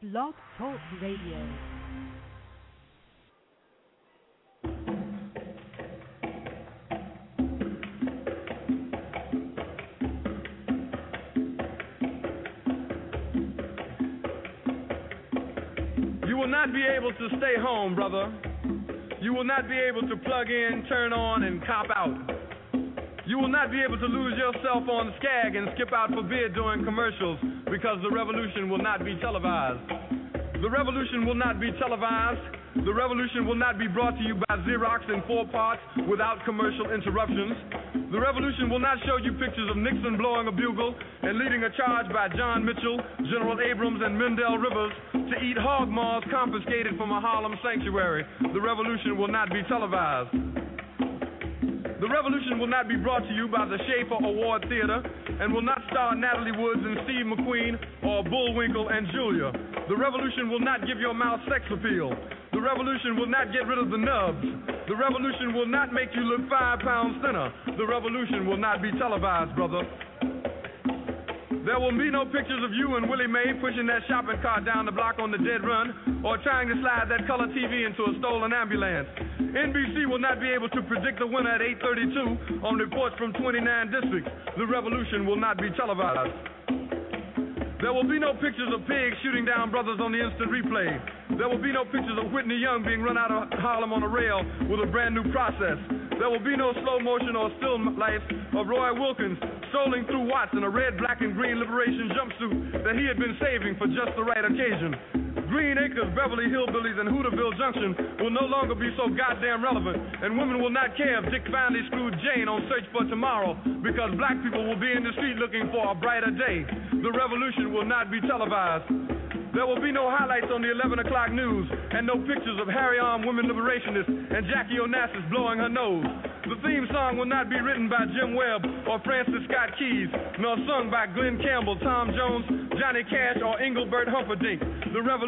Blog Talk Radio. You will not be able to stay home, brother. You will not be able to plug in, turn on, and cop out. You will not be able to lose yourself on Skag and skip out for beer during commercials because the revolution will not be televised. The revolution will not be televised. The revolution will not be brought to you by Xerox in four parts without commercial interruptions. The revolution will not show you pictures of Nixon blowing a bugle and leading a charge by John Mitchell, General Abrams, and Mendel Rivers to eat hog maws confiscated from a Harlem sanctuary. The revolution will not be televised. The revolution will not be brought to you by the Schaefer Award Theater and will not star Natalie Woods and Steve McQueen or Bullwinkle and Julia. The revolution will not give your mouth sex appeal. The revolution will not get rid of the nubs. The revolution will not make you look five pounds thinner. The revolution will not be televised, brother. There will be no pictures of you and Willie Mae pushing that shopping cart down the block on the dead run or trying to slide that color TV into a stolen ambulance. NBC will not be able to predict the winner at 8:32 on reports from 29 districts. The revolution will not be televised. There will be no pictures of pigs shooting down brothers on the instant replay. There will be no pictures of Whitney Young being run out of Harlem on a rail with a brand new process. There will be no slow motion or still life of Roy Wilkins strolling through Watts in a red, black, and green liberation jumpsuit that he had been saving for just the right occasion. Green Acres, Beverly Hillbillies, and Hooterville Junction will no longer be so goddamn relevant, and women will not care if Dick finally screwed Jane on Search for Tomorrow because black people will be in the street looking for a brighter day. The revolution will not be televised. There will be no highlights on the 11 o'clock news and no pictures of Harry Arm women liberationists and Jackie Onassis blowing her nose. The theme song will not be written by Jim Webb or Francis Scott Keys, nor sung by Glenn Campbell, Tom Jones, Johnny Cash, or Engelbert Humperdinck. The revolution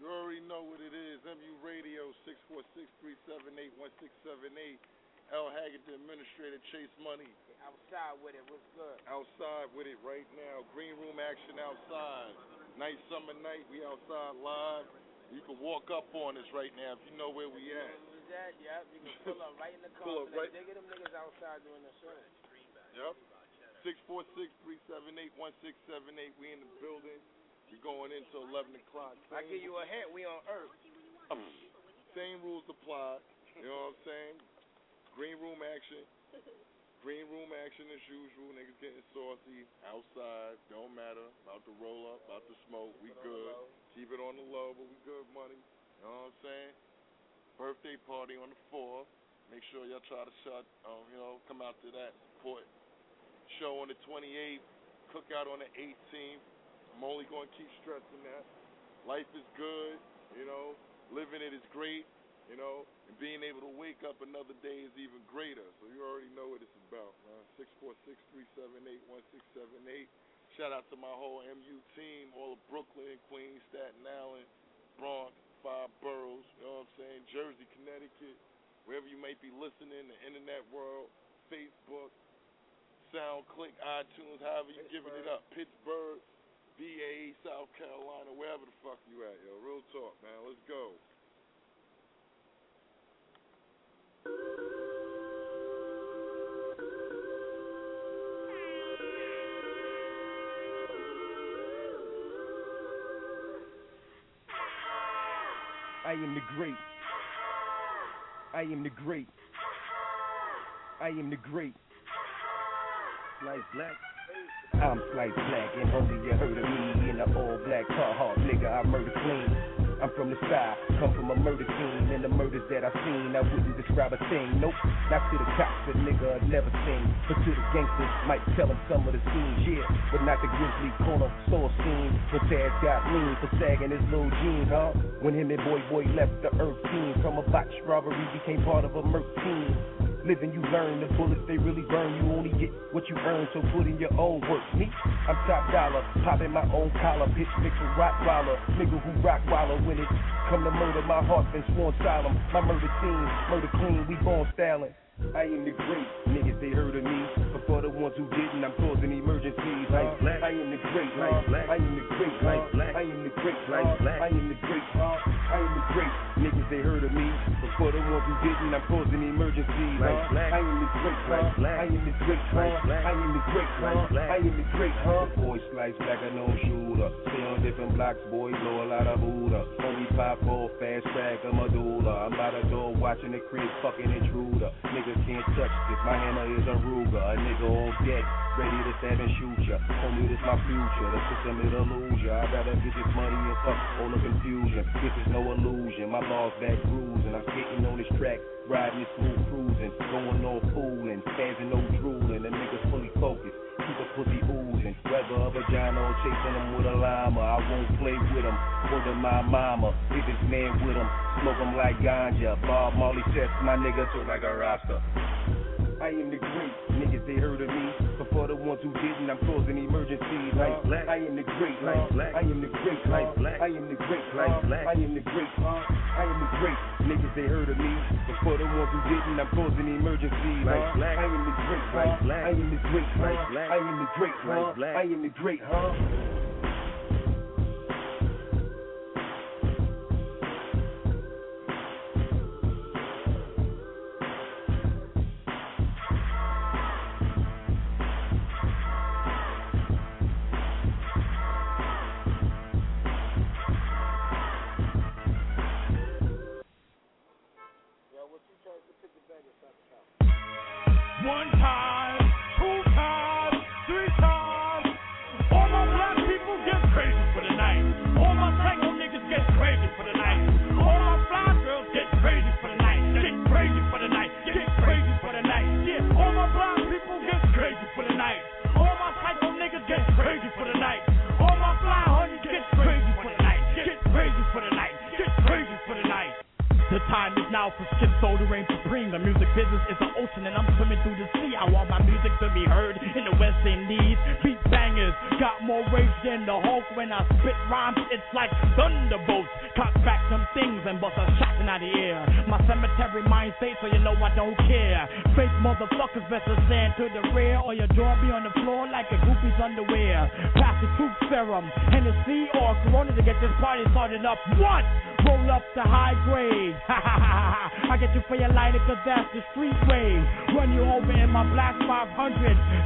You already know what it is. MU Radio 646-378-1678. L. Haggard, the administrator, Chase Money. Outside with it, what's good? Outside with it right now. Green room action outside. Nice summer night. We outside live. You can walk up on us right now if you know where we at. That? Yep, you can pull up right in the car. Pull up right- They get them niggas outside doing the show. Yep. 646-378-1678. We in the building. We going into 11 o'clock. I give you a hint, we on Earth. Same rules apply. You know what I'm saying? Green room action. Green room action as usual. Niggas getting saucy. Outside. Don't matter. About to roll up. About to smoke. We good. Keep it on the low, but we good money. You know what I'm saying? Birthday party on the 4th. Make sure y'all try to shut, um, you know, come out to that. Support show on the 28th. Cookout on the 18th. I'm only going to keep stressing that. Life is good, you know. Living it is great, you know. And being able to wake up another day is even greater. So you already know what it's about, man. 646-378-1678. Shout out to my whole MU team, all of Brooklyn, Queens, Staten Island, Bronx, five boroughs, you know what I'm saying? Jersey, Connecticut, wherever you might be listening, the internet world, Facebook, SoundClick, iTunes, however you giving it up. Pittsburgh, VA, South Carolina, wherever the fuck you at, yo. Real talk, man. Let's go. I am the great. I am the great. I am the great. Slice black. I'm Slice Black, and only you heard of me in a all black car, nigga. I murder clean. I'm from the side, come from a murder scene, and the murders that I've seen, I wouldn't describe a thing. Nope, not to the cops, a nigga I'd never seen, but to the gangsters, might tell them some of the scenes, yeah, but not the grizzly corner store scene. When Taz got lean for sagging his little jeans, huh? When him and Boy Boy left the Earth team, from a botched robbery became part of a murk team. Living, you learn. The bullets, they really burn. You only get what you earn, so put in your own work. Me, I'm top dollar. Popping my own collar. Bitch, mix rock waller. Nigga who rock waller when it come to murder. My heart been sworn solemn. My murder team, murder clean. We born styling. I am the great niggas, they heard of me. But for the ones who didn't, I'm causing emergencies. Like uh, black, I am the great, uh, like black, I am the great, like uh, black, I am the great, like black, I am the great, I am the great niggas, they heard of me. For the ones who didn't, I'm causing emergencies. Like black, I am the great, black, I am the great, black, I am the great, black, I am the great, huh? Boy slice like a no shooter. Stay on different blocks, boy, blow a lot of Buddha. Only pop four, fast track, a medulla. I'm by the door watching the crib, fucking intruder. Niggas can't touch this. My hammer is a Ruger, a nigga on deck, ready to stab and shoot ya. Homie, this my future. The system is illusion. I gotta get this money and fuck all the confusion. This is no illusion. My balls back bruising. I'm on this track, riding this smooth cruising, going all fooling, spazzing no drooling. The niggas fully focused. Keep a pussy oozing, whether a vagina or chasing them with a llama. I won't play with them, wonder my mama. If this man with them, smoke them like ganja. Bob Marley says my nigga talk like a rasta. I am the great niggas, they heard of me. But for the ones who didn't, I'm causing emergencies. Like black, I am the great, like black, I am the great, like black, I am the great, like black, I am the great, I am the great niggas, they heard of me. But for the ones who didn't, I'm causing emergencies. Like black, I am the great, like black, I am the great, like black, I am the great, like black, I am the great, huh? One time, now for skip so to reign supreme. The music business is an ocean and I'm swimming through the sea. I want my music to be heard in the West Indies. Beat bangers got more rage than the Hulk when I spit rhymes. It's like thunderbolts. Cock back some things and bust a shot in out the air. My cemetery mind state so you know I don't care. Fake motherfuckers better stand to the rear or your jaw be on the floor like a groupie's underwear. Pass the truth serum, Hennessy or Corona to get this party started up. What? Roll up the high grade. I get you for your lighter cause that's the street way. Run you over in my black 500.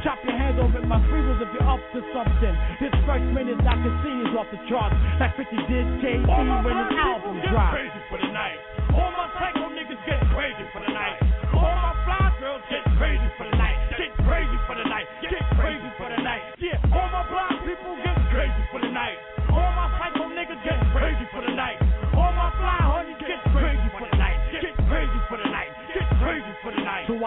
Chop your hands over in my freeways if you're up to something. This first minute I can see is off the charts. Like 50 did KD when his album dropped. crazy for the night.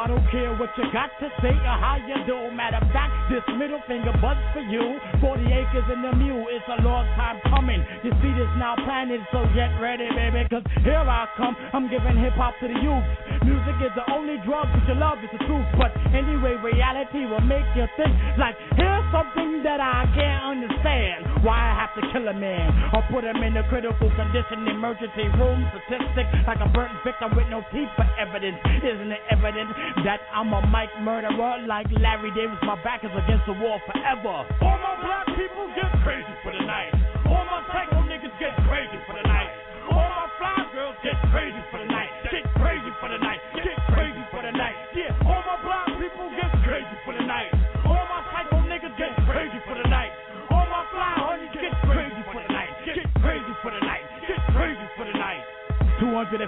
I don't care what you got to say or how you do. Matter of fact, this middle finger buzz for you. 40 acres in the mule, it's a long time coming. You see this now planted, so get ready, baby. Cause here I come, I'm giving hip hop to the youth. Music is the only drug that you love, it's the truth. But anyway, reality will make you think like, here's something that I can't understand. Why I have to kill a man or put him in a critical condition, emergency room statistic, like a burnt victim with no teeth for evidence. Isn't it evident that I'm a mic murderer like Larry Davis? My back is against the wall forever. All my black people get crazy for the night. All my psycho niggas get crazy for the night. All my fly girls get crazy for the night. Get crazy for the night. Get crazy for the night. Yeah, 250,000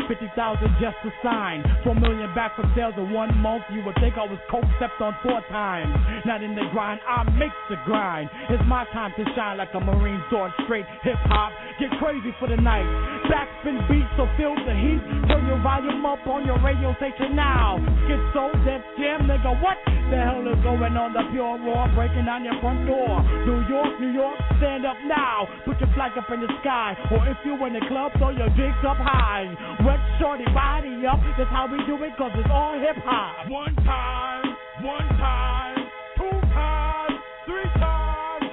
just to sign. Four million back for sales in one month. You would think I was coke stepped on four times. Not in the grind, I make the grind. It's my time to shine like a marine sword. Straight hip hop, get crazy for the night. Backspin beats, so feel the heat. Turn your volume up on your radio station now. Get so deaf jam, nigga. What the hell is going on? The pure raw breaking down your front door. New York, New York, stand up now. Put your flag up in the sky. Or if you're in the club, throw your dicks up high. Wet shorty body up. That's how we do it, cause it's all hip hop. One time, one time, two times, three times.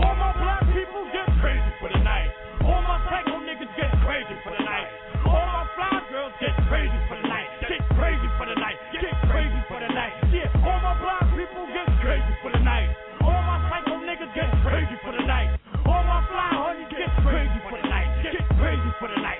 All my black people get crazy for the night. All my techno niggas get crazy for the night. All my fly girls get crazy for the night. Get crazy for the night. Get crazy for the night. Yeah, all my black people get crazy for the night. All my psycho niggas get crazy for the night. All my fly honeys get crazy for the night. Get crazy for the night.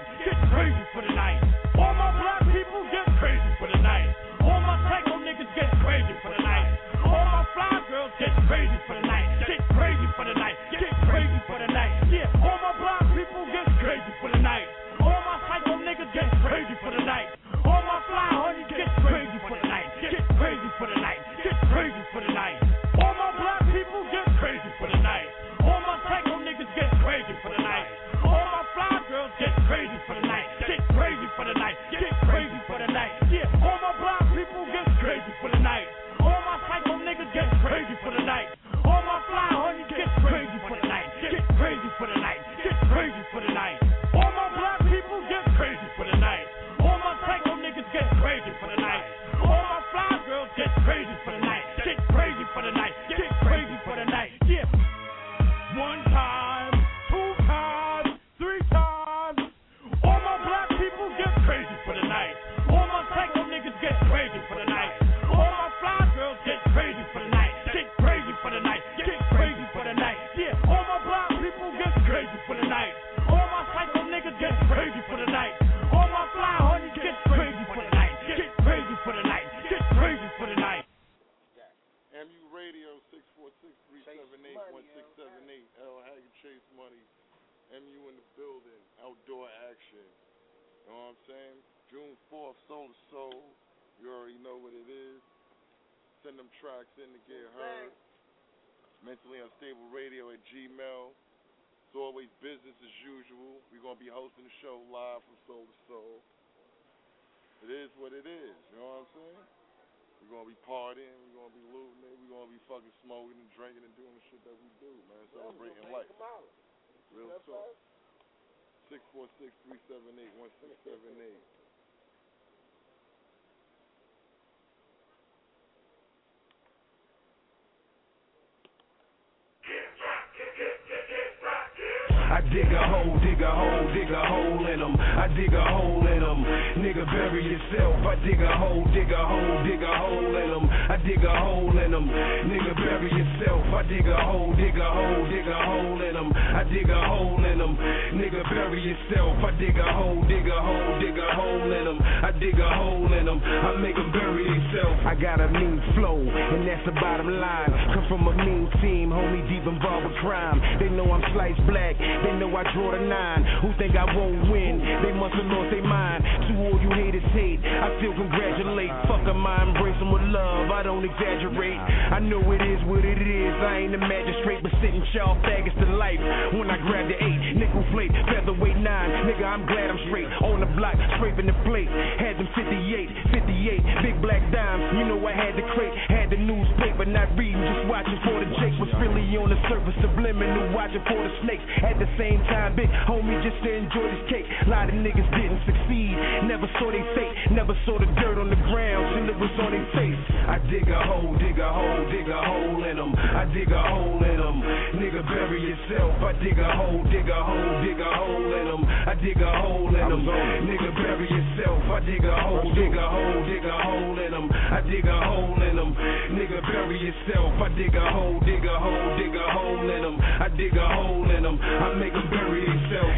For the night. Get crazy for the night. Going to be hosting the show live from Soul to Soul. It is what it is. You know what I'm saying? We're gonna be partying, we're gonna be looting it, we're gonna be fucking smoking and drinking and doing the shit that we do, man. Celebrating life. Real talk. Six four six three seven eight one six seven eight. I dig a hole, dig a hole, dig a hole in them. I dig a hole in them. Nigga, bury yourself. I dig a hole, dig a hole, dig a hole in them. I dig a hole in them. Nigga, bury yourself. I dig a hole, dig a hole, dig a hole in them. I dig a hole in them. Nigga, bury yourself. I dig a hole, dig a hole, dig a hole in them. I dig a hole in them. I make them bury themselves. I got a mean flow, and that's the bottom line. Come from a mean team, homie, deep involved with crime. They know I'm sliced black. They know I draw the nine. Who think I won't win? They must have lost their mind. To all you haters hate, I still congratulate. Fuck Fuck 'em, I embrace 'em with love. I don't exaggerate. I know it is what it is. I ain't a magistrate, but sitting y'all faggots to life. When I grab the eight, nickel plate, featherweight nine. Nigga, I'm glad I'm straight. On the block, scraping the plate. Had them 58, 58, big black dimes. You know I had the crate, had the newspaper, not reading, just watching for the Jake. Was really on the surface, subliminal, watching for the snakes. At the same time, big homie, just to enjoy this cake. lot of niggas didn't succeed, never saw they fate, never saw the dirt on the ground, till it was on their face. I dig a hole, dig a hole, dig a hole in them. I dig a hole in them. Nigga, bury yourself. I dig a hole, dig a hole, dig a hole in them. I dig a hole in them. Nigga, bury yourself. I dig a hole, dig a hole, dig a hole in them. I dig a hole in them. Nigga, bury yourself. I dig a hole, dig a hole, dig a hole in them. I dig a hole in them. I make bury.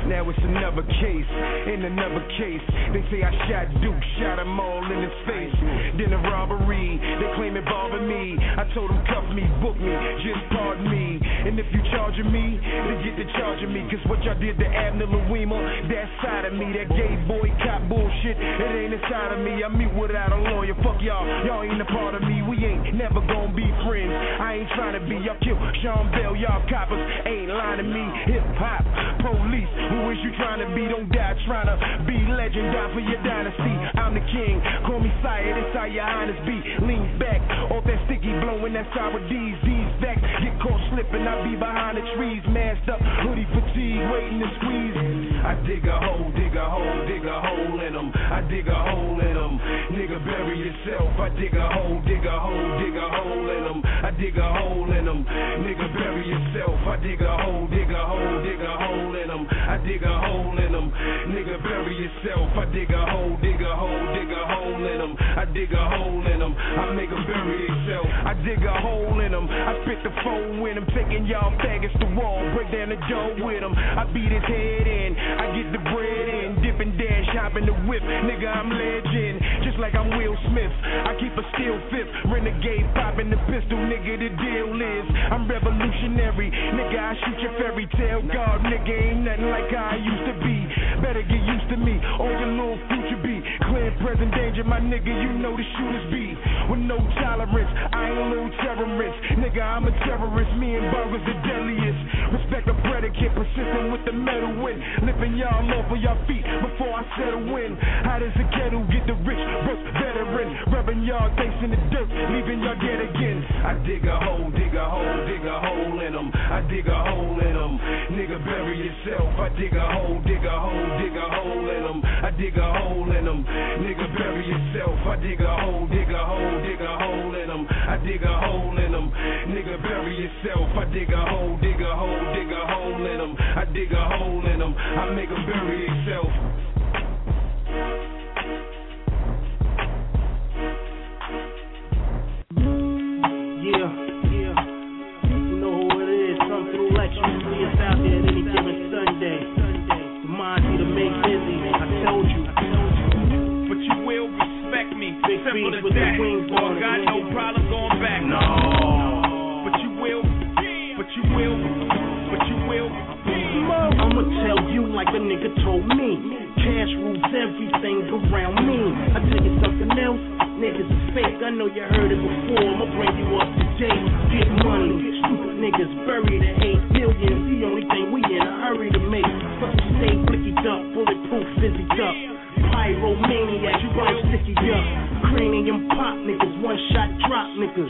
Now it's another case, in another case. They say I shot Duke, shot him all in his face. Then a robbery, they claim involving me. I told them cuff me, book me, just pardon me. And if you charging me, then get to charging me. Cause what y'all did to Abner Louima, that side of me, that gay boy cop bullshit, it ain't inside of me. I meet without a lawyer. Fuck y'all, y'all ain't a part of me. We ain't never gonna be friends. I ain't trying to be. Y'all kill Sean Bell, y'all coppers ain't lying to me. Hip hop, police, who is you trying to be? Don't die trying to be legend, die for your dynasty. I'm the king, call me sire, this how your highness be. Lean back, off that sticky blowing that sour D's. These facts get caught slipping, I be behind the trees, masked up, hoodie fatigue, waiting to squeeze. I dig a hole, dig a hole, dig a hole in them. I dig a hole in them. Nigga, bury yourself. I dig a hole, dig a hole, dig a hole in them. Dig a hole in them. Nigga, bury yourself. I dig a hole, dig a hole, dig a hole in them. I dig a hole in them. Nigga, bury yourself. I dig a hole, dig a hole, dig a hole in them. I dig a hole in them. I make them bury themselves. I dig a hole in them. I spit the phone with them, taking y'all faggots to wall. Break down the door with them. I beat his head in. I get the bread in. Dip and dash, hop in the whip. Nigga, I'm legend. Just like I'm Will Smith. I keep a steel fifth. Renegade popping the pistol. Nigga, the deal is I'm revolutionary. Nigga, I shoot your fairy tale. God, nigga, ain't nothing like how I used to be. Better get used to me. Or your little future be. Clear present danger, my nigga. You know the shooters be. With no tolerance. I ain't little terrorist. Nigga, I'm a terrorist. Me and burgers the deadliest. Respect the predicate. Persistent with the metal win. Lifting y'all off of y'all feet before I settle in. How does a kettle get the rich? Rich veteran. Rubbing y'all face in the dirt. Leaving y'all dead again. I dig a hole, dig a hole, dig a hole in them. I dig a hole in them. Nigga, bury yourself. I dig a hole, dig a hole, dig a hole in them. I dig a hole in them. Nigga, bury yourself. I dig a hole, dig a hole, dig a hole in them. I dig a hole in them. Nigga, bury yourself. I dig a hole, dig a hole, dig a hole in them. I dig a hole in them. I make them bury themselves. Yeah, Big Simple with the that. wings Or on it. got no problem going back. No. But you will. But you will. But you will. I'ma tell you like a nigga told me. Cash rules everything around me. I tell you something else. Niggas is fake. I know you heard it before. I'ma bring you up to date. Get money. Stupid niggas buried at eight million. The only thing we in a hurry to make. You stay flickied up, bulletproof, fizzy up. Pyromaniac, you right sticky up. Cranium pop niggas, one shot drop niggas.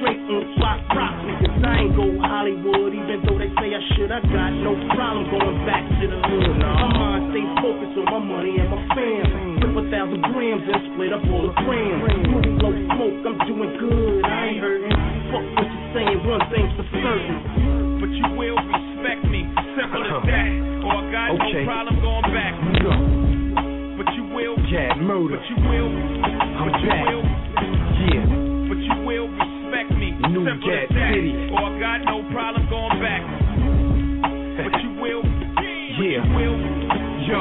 Straight on block rock niggas. I ain't go Hollywood, even though they say I should. I got no problem going back to the hood. My mind stay focused on my money and my fam. Flip a thousand grams and split up all the grams. Moving low smoke, I'm doing good. I ain't hurting. Fuck what you saying, one thing's for certain. But you will respect me. Simple as that. Or I got Okay. no problem going back. Go. But you will. Murder. But you will. I'm But back. will. Yeah. But you will respect me. New Simple that. City. Or I got no problem going back. But you will. Yeah. You will. Yo,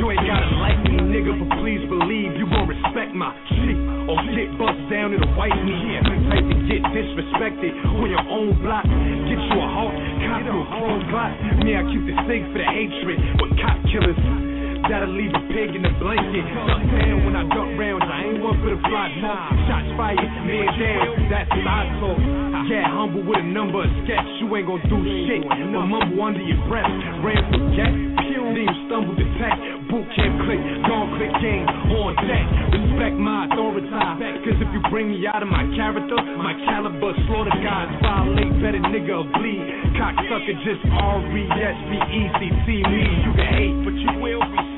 you ain't gotta like me, nigga, but please believe you gon' respect my shit. Or get bust down, it'll wipe me. Yeah, type to get disrespected on your own block. Get you a hawk, cop you a chrome block. Me, I keep the stake for the hatred, but cop killers. That'll leave a pig in the blanket. Down when I duck rounds, I ain't one for the fly talk. Shots fired, man down, that's I talk. Yeah, humble with a number of sketch, you ain't gon' do shit. But mumble under your breath, ran forget. Then you stumble the tech, boot camp click, gon' click game on deck. Respect my authority, cause if you bring me out of my character, my caliber, slaughter guys, violate, better nigga bleed. Cocksucker, just R-E-S-P-E-C-T me, you can hate. But you will respect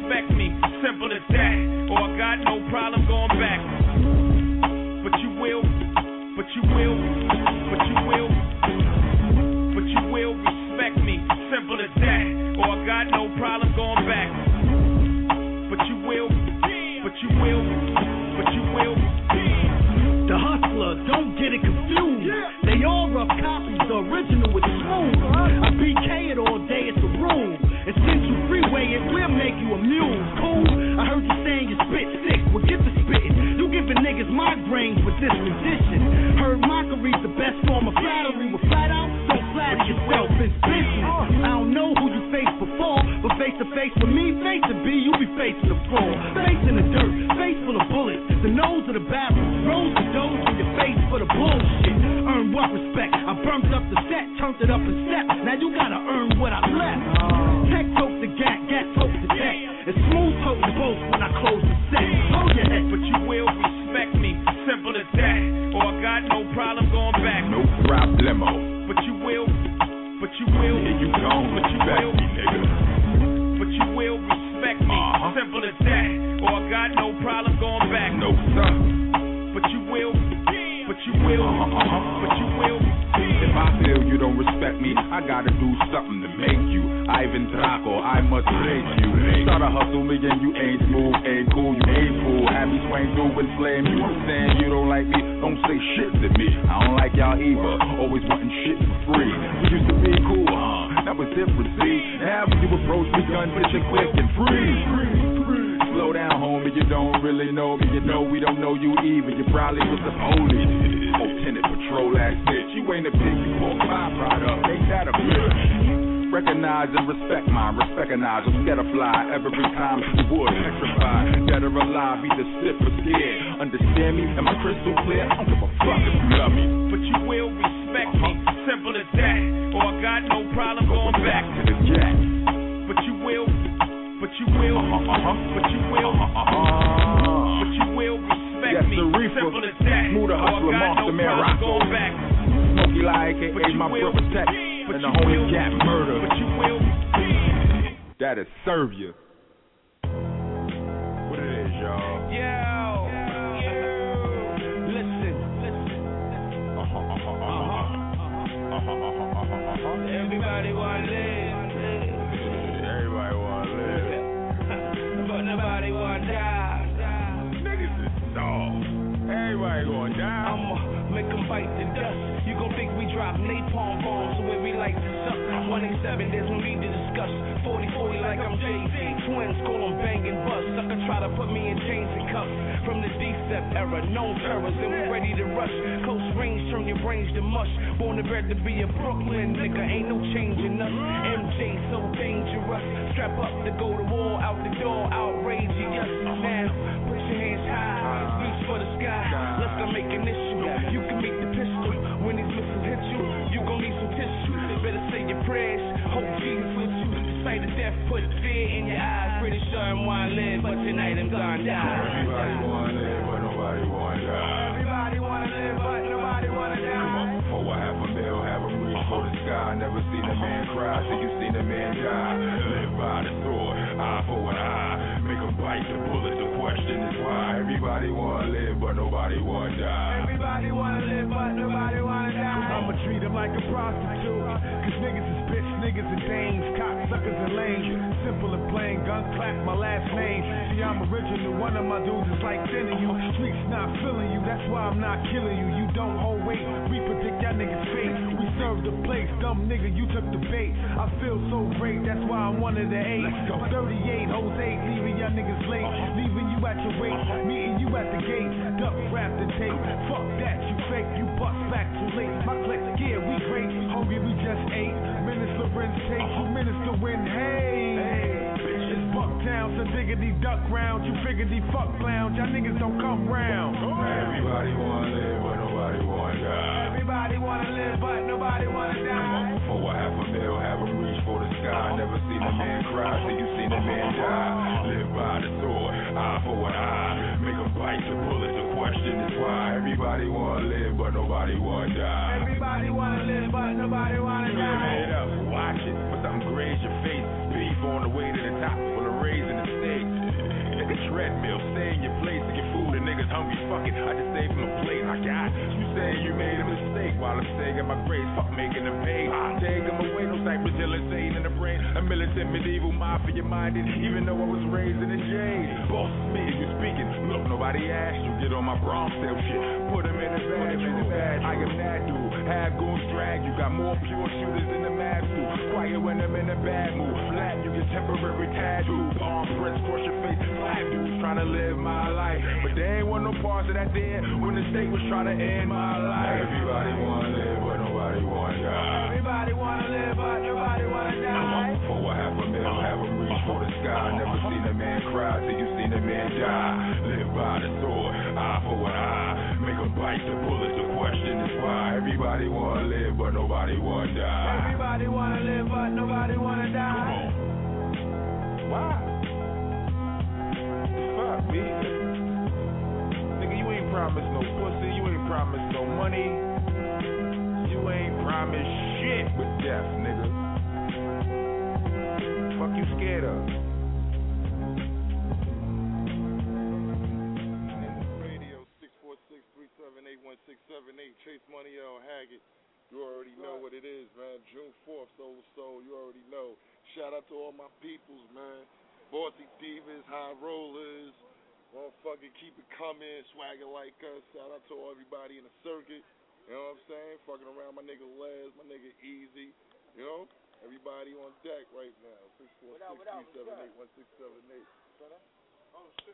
live, but nobody wanna die. Everybody wanna live, but nobody wanna die. I'ma treat him like a prostitute. Cause niggas is bitch, niggas and dames, cocksuckers and lames. Simple and plain, gun clap my last name. See, I'm original, one of my dudes is like thinning you. Streets not feeling you, that's why I'm not killing you. You don't hold weight, we predict y'all niggas fate. We serve the place, dumb nigga, you took the bait. I feel so great, that's why I'm one of the eight. Let's go. 38, Jose, leaving y'all niggas late. Leaving you at your weight, meeting you at the gate. Duck rap the tape, fuck that, you fake, you bust back too late. My clique, yeah, we great. Hungry, we just ate. Minister Lorenz take you minister win, hey. It's Bucktown, so diggity duck round. You figuredy fuck clowns, y'all niggas don't come round. Everybody wanna live, but nobody wanna uh, die. Everybody wanna live, but nobody wanna die. Come die. on, before I have a meal, have a reach for the sky. Never seen a man cry till you seen a man die. Live by the sword, eye for an eye. Make a bite the bullet. The question is why. Everybody wanna live, but nobody wanna die. Everybody wanna live, but nobody wanna die. Made up, watch it. For something graze your face. Beef on the way to the top, full of raising the stakes. Treadmill, stay in your place to get food. And niggas hungry, fuck it. I just stay from the plate. I got you saying you made a mistake while I'm staying in my grace. Fuck making them pay. Take them away, no cypress insane in the brain. A militant, medieval, mafia minded. Even though I was raised in a jail. Boss me, you speaking. Look, nobody asked you, get on my Bronx sale shit. Put him in the bedroom. I am that dude. Have goons drag you. Got more pure shooters in the mad school. Quiet when I'm in a bad mood. Flat you get temporary tattoos. Arm press, cross your face. Slap dudes trying to live my life. But they ain't want no parts of that there when the state was trying to end my life. Everybody wanna live, but nobody wanna die. Everybody wanna live, but nobody wanna die. For a half a mil, have a reach for the sky. Never seen a man cry till you seen a man die. Live by the sword, eye for an eye. Make a bite the bullet. Everybody wanna live, but nobody wanna die. Everybody wanna live, but nobody wanna die. Come on. Why? Fuck me. Nigga, you ain't promised no pussy. You ain't promised no money. You ain't promised shit with death, nigga. Fuck you scared of? 646-378-1678. Chase Money L Haggett. You already know what it is, man. June 4th, Soul Soul. You already know. Shout out to all my peoples, man. Bossy Divas, High Rollers. Motherfucking keep it coming. Swagger like us. Shout out to all everybody in the circuit. You know what I'm saying? Fucking around my nigga Les, my nigga Easy. You know? Everybody on deck right now. 646-378-1678. Oh, shit.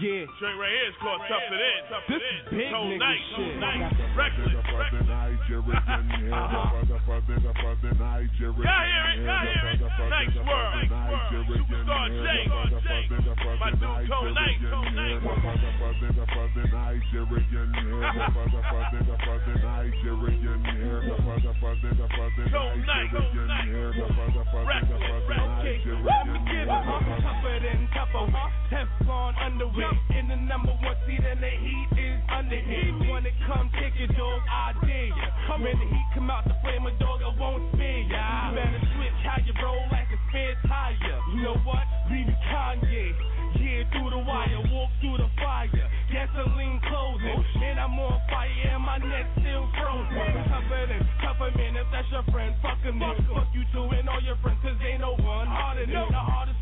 Yeah. Straight right here is called Tough It In. Tough This It In. is big Cold nigga shit. Reckless. Reckless. Y'all hear it? Y'all hear it? Nice world. Superstar J. My dude. Tougher than tougher. Teflon underwear. In the number one seat and the heat is under here. When it comes, take your dog, I dare ya. When the heat come out the flame, a dog, I won't spare ya. You better switch how you roll like a spare tire. You know what? Leave it Kanye. Yeah, through the wire, walk through the fire. Gasoline closing, and I'm on fire, and my neck still frozen. Tougher than tougher, man, if that's your friend, fuck him then. Fuck you too and all your friends, cause ain't no one harder than the hardest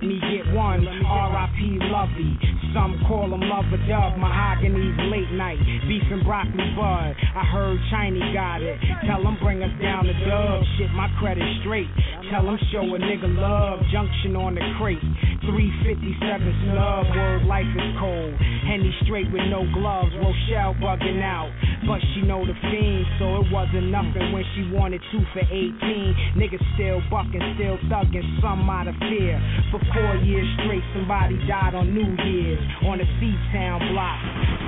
let me get one. R.I.P. Lovey. Some call him Lover Dub. Mahogany's late night. Beef and broccoli bud. I heard Chinese got it. Tell him bring us down the dub. Shit, my credit straight. Tell him show a nigga love. Junction on the crate. 357 snub. Word life is cold. Henny straight with no gloves. Rochelle bugging out. But she know the fiend, so it wasn't nothing when she wanted two for 18. Niggas still bucking, still thugging, some out of fear. For four years straight, somebody died on New Year's on the C-Town block.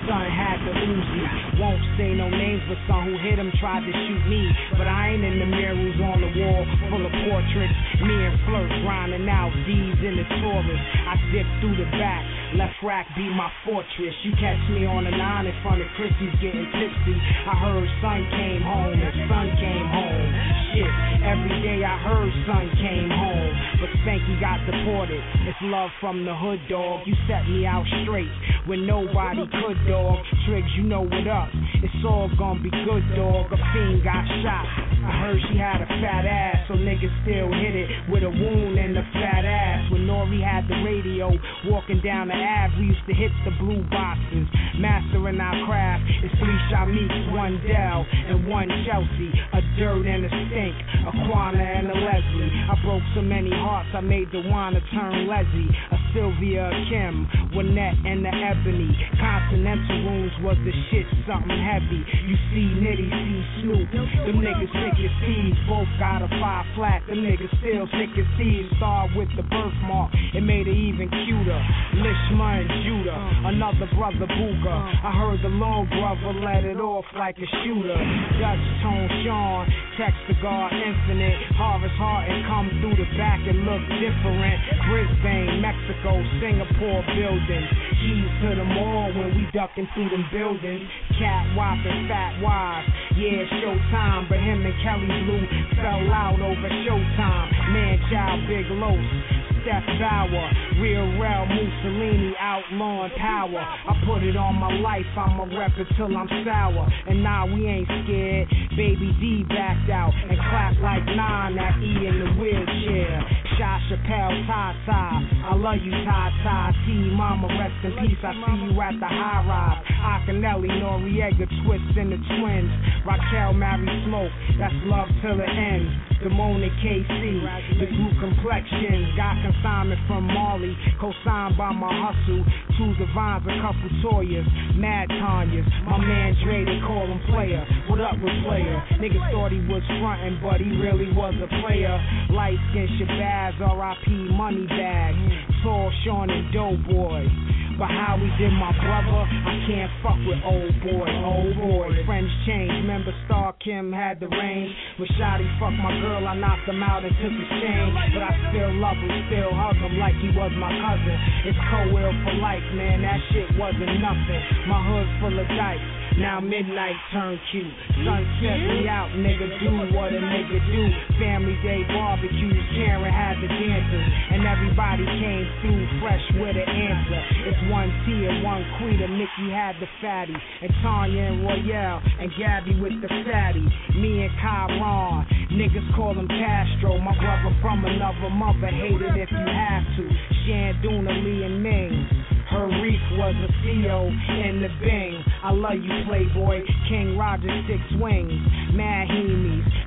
Son had the Uzi. Won't say no names, but son who hit him tried to shoot me. But I ain't in the mirrors on the wall full of portraits. Me and Flirt grinding out D's in the Taurus. I dip through the back. Lefrak be my fortress. You catch me on the nine in front of Chrissy's getting tipsy. I heard son came home and son came home. Shit, every day I heard son came home. But Spanky got deported. It's love from the hood, dog. You set me out straight when nobody could, dog. Triggs, you know what up. It's all gonna be good, dog. A fiend got shot. I heard she had a fat ass, so niggas still hit it with a wound and a fat ass. When Nori had the radio, walking down the Ave, we used to hit the blue boxes. Mastering our craft, it's three meets, one Dell and one Chelsea. A dirt and a stink, a Quana and a Leslie. I broke so many hearts, I made the wanna turn Leslie. A Sylvia, a Kim, Winnette, and the Ebony. Continental wounds was the shit, something heavy. You see Nitty, see Snoop. Them niggas sick as both got a five flat. the nigga still sick as thieves. Start with the birthmark, it made it even cuter. Lishma and Judah, another brother Booga. I heard the long brother let it off like a shooter. Dutch Tone Sean, text the guard infinite. Harvest heart and come through the back and look different. Brisbane, Mexico, Singapore buildings. Keys to the mall when we ducking through them buildings. Cat whopping, fat wives. Yeah, showtime, but him and Kelly Blue fell out over showtime. Man, child, big Los. Steph Bauer, real real Mussolini, outlawing power. I put it on my life, I'ma rep it till I'm sour. And nah, we ain't scared. Baby D backed out and clapped like nine at E in the wheelchair. Shot Chappelle, Ty. I love you, Ty. T, Mama, rest in peace. I see you at the high rise. Akinelli, Noriega, Twist, and the twins. Raquel, Mary Smoke. That's love till it ends. Damone KC. The group complexion. Got consignment from Marley. Co-signed by my hustle. Two Divines, a couple Toyas. Mad Tanyas. My man Dre, they call him player. What up with player? Niggas thought he was frontin', but he really was a player. Light skin Shabazz, R.I.P. Money Bag. Tall Sean and Doughboy. But how we did my brother, I can't fuck with old boy, old boy. Friends change, remember Star Kim had the range. When Shotty fucked my girl, I knocked him out and took his chain. But I still love him, still hug him like he was my cousin. It's co-will for life, man, that shit wasn't nothing. My hood's full of dice. Now midnight turn cute. Sun set me out, nigga. Do what a nigga do. Family day barbecues. Karen had the dancers, and everybody came through fresh with an answer. It's one T and one Quita. Mickey had the fatty, and Tanya and Royale, and Gabby with the fatty. Me and Kyron, niggas call him Castro. My brother from another mother. Hate it if you have to. Shanduna, Lee, and Ming. Reef was a CO in the Bing. I love you, Playboy. King Roger, six wings. Mad.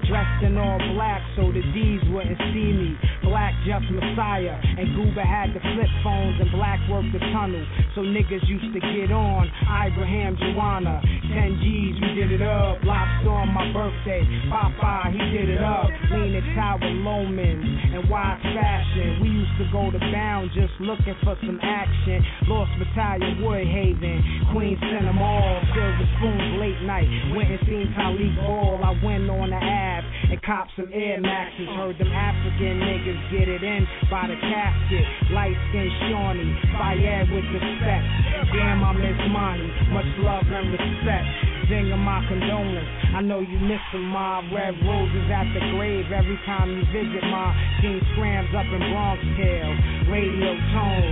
Dressed in all black so the D's wouldn't see me. Black just Messiah. And Goober had the flip phones and Black worked the tunnel. So niggas used to get on. Ibrahim Joanna. 10 G's, we did it up. Lobster on my birthday. Papa, he did it up. Leaning Tower Lomans and Wise Fashion. We used to go to Bound just looking for some action. Lost Battalion, Woodhaven, Queen Center Mall, Silver Spoons, late night. Went and seen Talik Ball. I went on the Ave and cop some Air Maxes. Heard them African niggas get it in by the casket. Light skin Shawnee, fire with respect. Damn, I miss money. Much love and respect. Zinger my condolence. I know you missing my red roses at the grave every time you visit my team scrams up in Bronx Tail. Radio tone,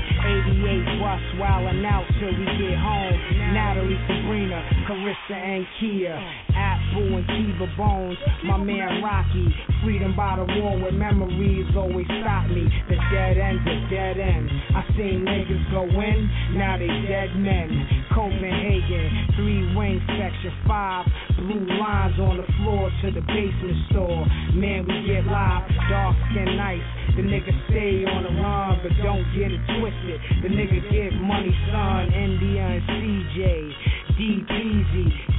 88 bus wildin' out till we get home. Natalie, Sabrina, Carissa, and Kia. Apple and Kiva Bones, my man Rocky. Freedom by the wall where memories always stop me. The dead end's a dead end. I seen niggas go in, now they dead men. Copenhagen, three wing section five. Blue lines on the floor to the basement store. Man, we get live, dark skin nice. The nigga stay on the run, but don't get it twisted. The nigga get money, son. India and CJ. DPZ,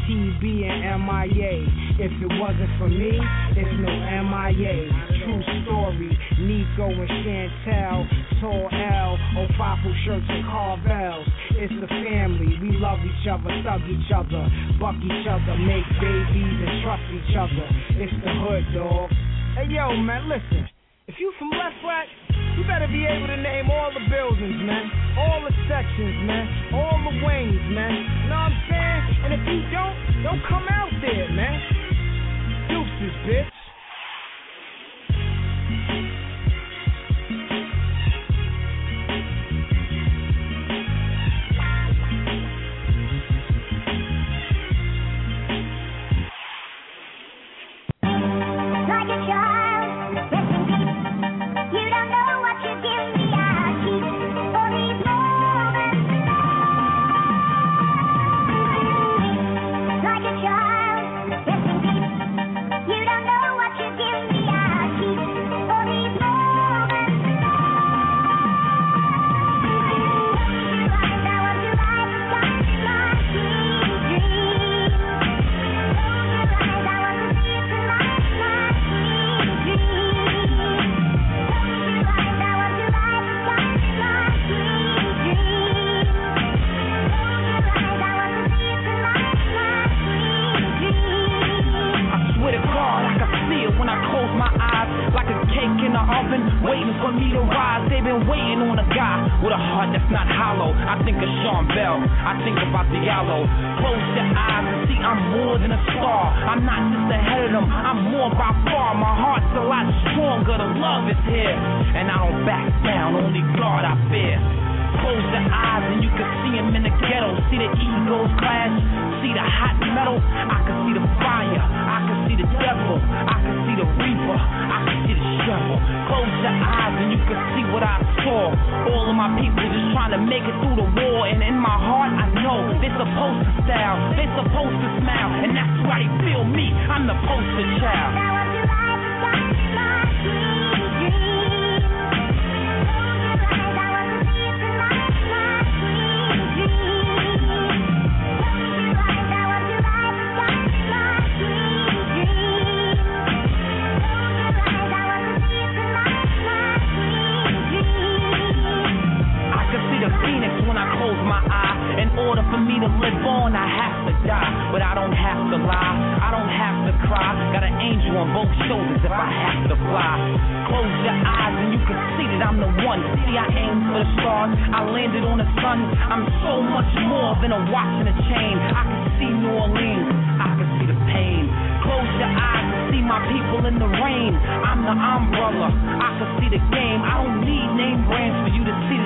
TB and MIA. If it wasn't for me, it's no MIA. True story, Nico and Chantel, Tall L, Opapo shirts and Carvels. It's the family, we love each other, thug each other, buck each other, make babies and trust each other. It's the hood, dog. Hey yo, man, listen. If you from Lefrak, you better be able to name all the buildings, man. All the sections, man. All the wings, man. You know what I'm saying? And if you don't, don't come out there, man. Deuces, bitch.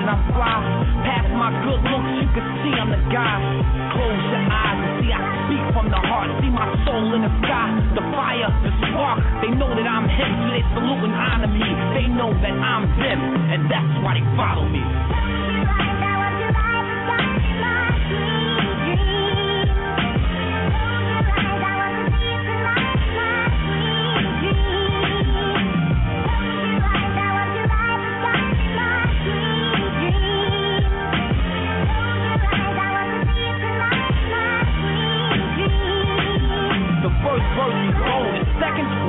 I'm fly. Past my good looks, you can see I'm the guy. Close your eyes and see I speak from the heart. See my soul in the sky, the fire, the spark. They know that I'm him, so they salute and honor me. They know that I'm them, and that's why they follow me.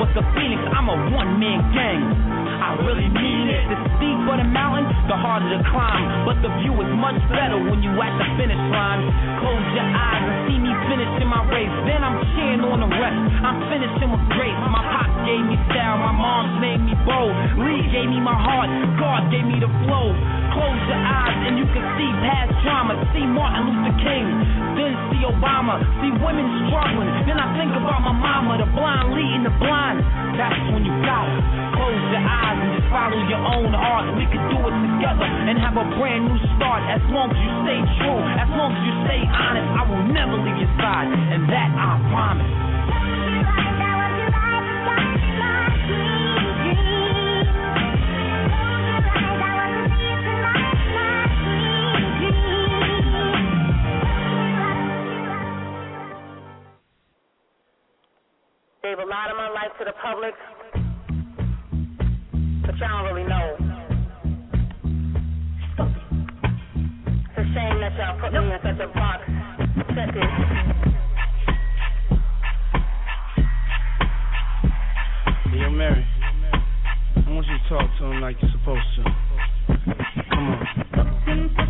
Was the phoenix. I'm a one man gang. I really mean it. The steeper the mountain, the harder the climb. But the view is much better when you at the finish line. Close your eyes and see me finishing my race. Then I'm cheering on the rest. I'm finishing with grace. My pop gave me style, my mom's made me bold. Lee gave me my heart, God gave me the flow. Close your eyes and you can see past trauma. See Martin Luther King, then see Obama. See women struggling. Then I think about my mama, the blind leading the blind. That's when you got it. Close your eyes and just follow your own heart. We could do it together and have a brand new start. As long as you stay true, as long as you stay honest, I will never leave your side, and that I promise. Gave life to the public, but y'all don't really know. It's a shame that y'all put me in such a box. Check it. Yo, Mary, I want you to talk to him like you're supposed to. Come on.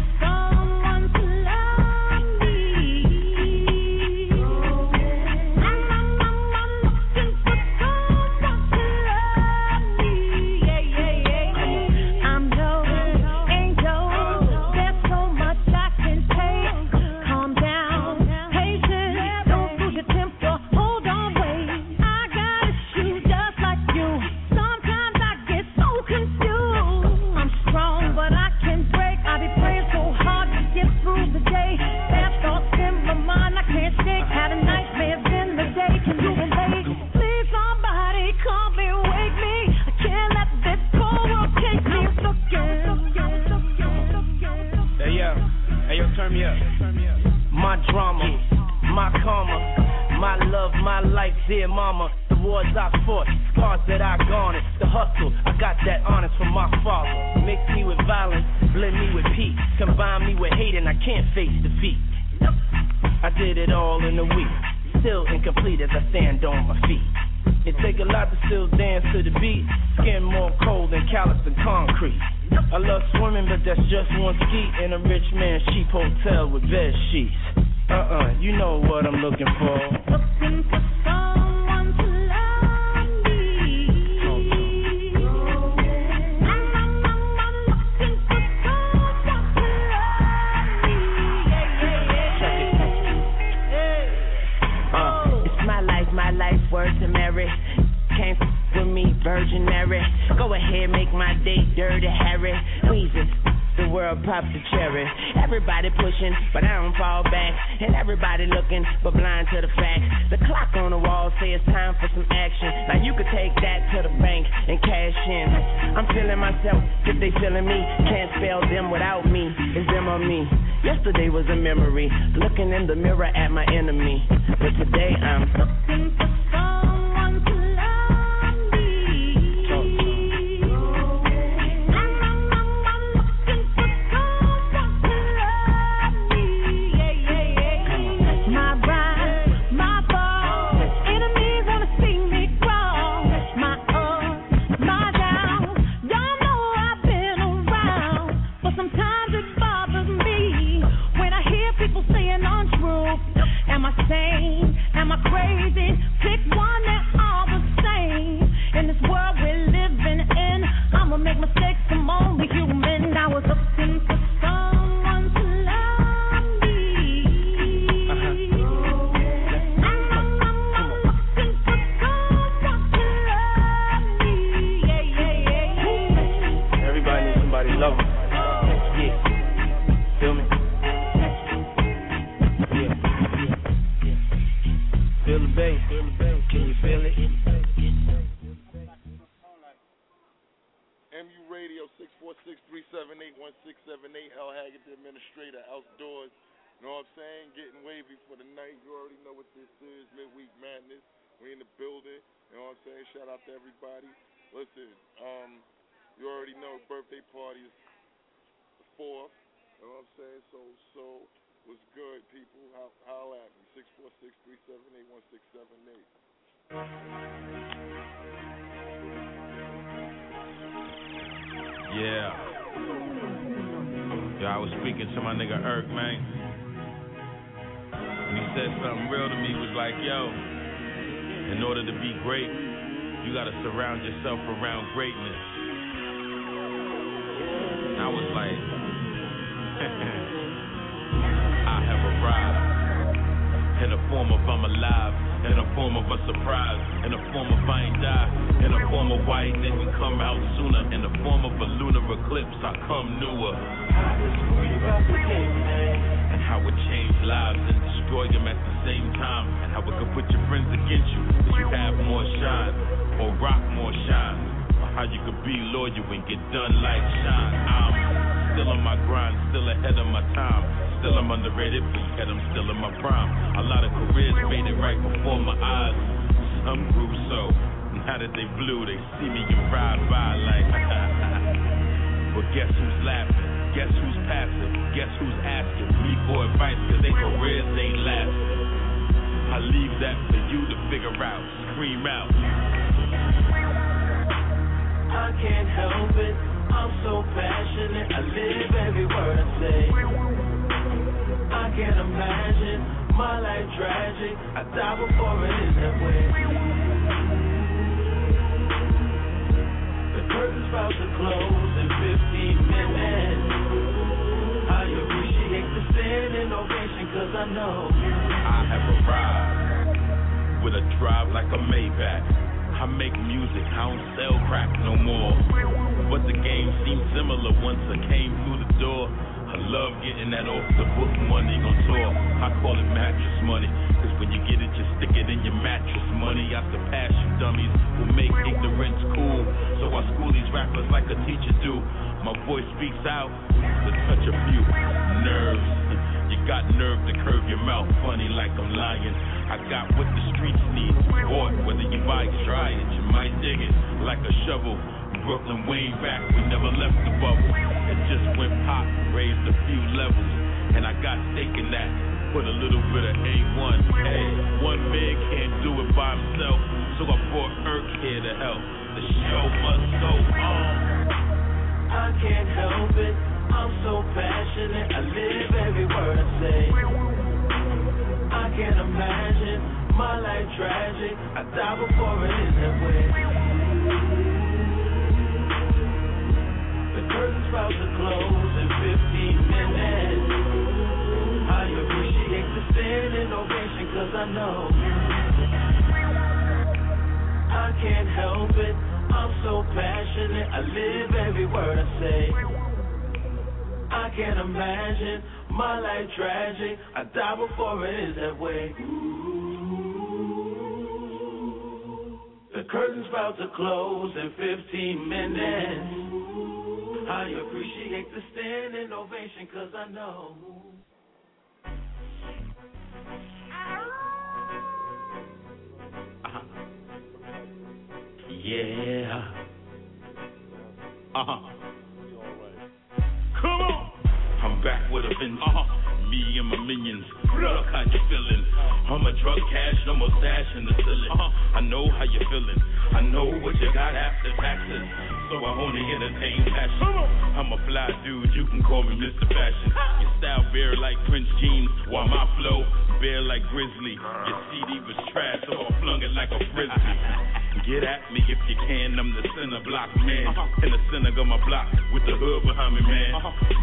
My drama, my karma, my love, my life, dear mama. The wars I fought, scars that I garnered. The hustle, I got that honest from my father. Mix me with violence, blend me with peace. Combine me with hate, and I can't face defeat. I did it all in a week, still incomplete as I stand on my feet. It take a lot to still dance to the beat. Skin more cold than callous than concrete. I love swimming, but that's just one ski in a rich man's cheap hotel with bed sheets. Uh-uh, you know what I'm looking for. Looking Uh, Virgin Mary. Go ahead, make my day dirty, Harry. Weezy, the world pop the cherry. Everybody pushing, but I don't fall back. And everybody looking, but blind to the fact. The clock on the wall say it's time for some action. Now you could take that to the bank and cash in. I'm feeling myself, if they feeling me. Can't spell them without me. It's them or me. Yesterday was a memory, looking in the mirror at my enemy. But today I'm looking for My the. You know what I'm saying? So, so what's good, people? How, holla at me. 646-378-1678. Yeah. Yeah, I was speaking to my nigga Irk, man. When he said something real to me, was like, like, yo, in order to be great, you gotta surround yourself around greatness. I was like, I have arrived in the form of I'm alive, in the form of a surprise, in the form of I ain't die, in the form of why he didn't come out sooner, in the form of a lunar eclipse, I come newer. And how it changed lives and destroy them at the same time, and how it could put your friends against you, cause you have more shine, or rock more shine, or how you could be loyal and get done like shine. I'm still on my grind, still ahead of my time. Still I'm underrated, yet I'm still in my prime. A lot of careers faded right before my eyes. Some grew so. Now that they blew, they see me and ride by like. but guess who's laughing? Guess who's passive? Guess who's asking me for advice? Cause their careers ain't lasting. I leave that for you to figure out. Scream out. I can't help it. I'm so passionate. I live every word I say. I can't imagine my life tragic. I die before it is that way. The curtain's about to close in 15 minutes. I appreciate the standing ovation cause I know I have arrived with a drive like a Maybach. I make music, I don't sell crack no more. But the game seemed similar once I came through the door. I love getting that off the book money on tour. I call it mattress money. Cause when you get it, you stick it in your mattress money. I surpass you dummies who make ignorance cool. So I school these rappers like a teacher do. My voice speaks out to touch a few nerves. You got nerve to curve your mouth funny like I'm lying. I got what the streets need. Boy, whether you buy it, try it, you might dig it like a shovel. Brooklyn Wayne back, we never left the bubble. It just went pop, raised a few levels. And I got stake in that. Put a little bit of A1. Hey, one man can't do it by himself. So I brought Irk here to help. The show must go on. I can't help it. I'm so passionate. I live every word I say. I can't imagine my life tragic. I die before it is that way. The curtain's about to close in 15 minutes. I appreciate the standing ovation cause I know I can't help it. I'm so passionate. I live every word I say. I can't imagine my life tragic. I die before it is that way. The curtain's about to close in 15 minutes. I appreciate the standing ovation cause I know. Yeah. Uh huh. Back with a vengeance. Uh-huh. Me and my minions. Look how you feeling. I'm a drug cash, no more stash in the ceiling. Uh-huh. I know how you're feeling. I know what you got after taxes. So I only entertain passion. I'm a fly dude, you can call me Mr. Fashion. Your style bare like Prince jeans, while my flow bare like Grizzly. Your CD was trash, so I flung it like a frisbee. Get at me if you can, I'm the center block man. In the center of my block with the hood behind me, man.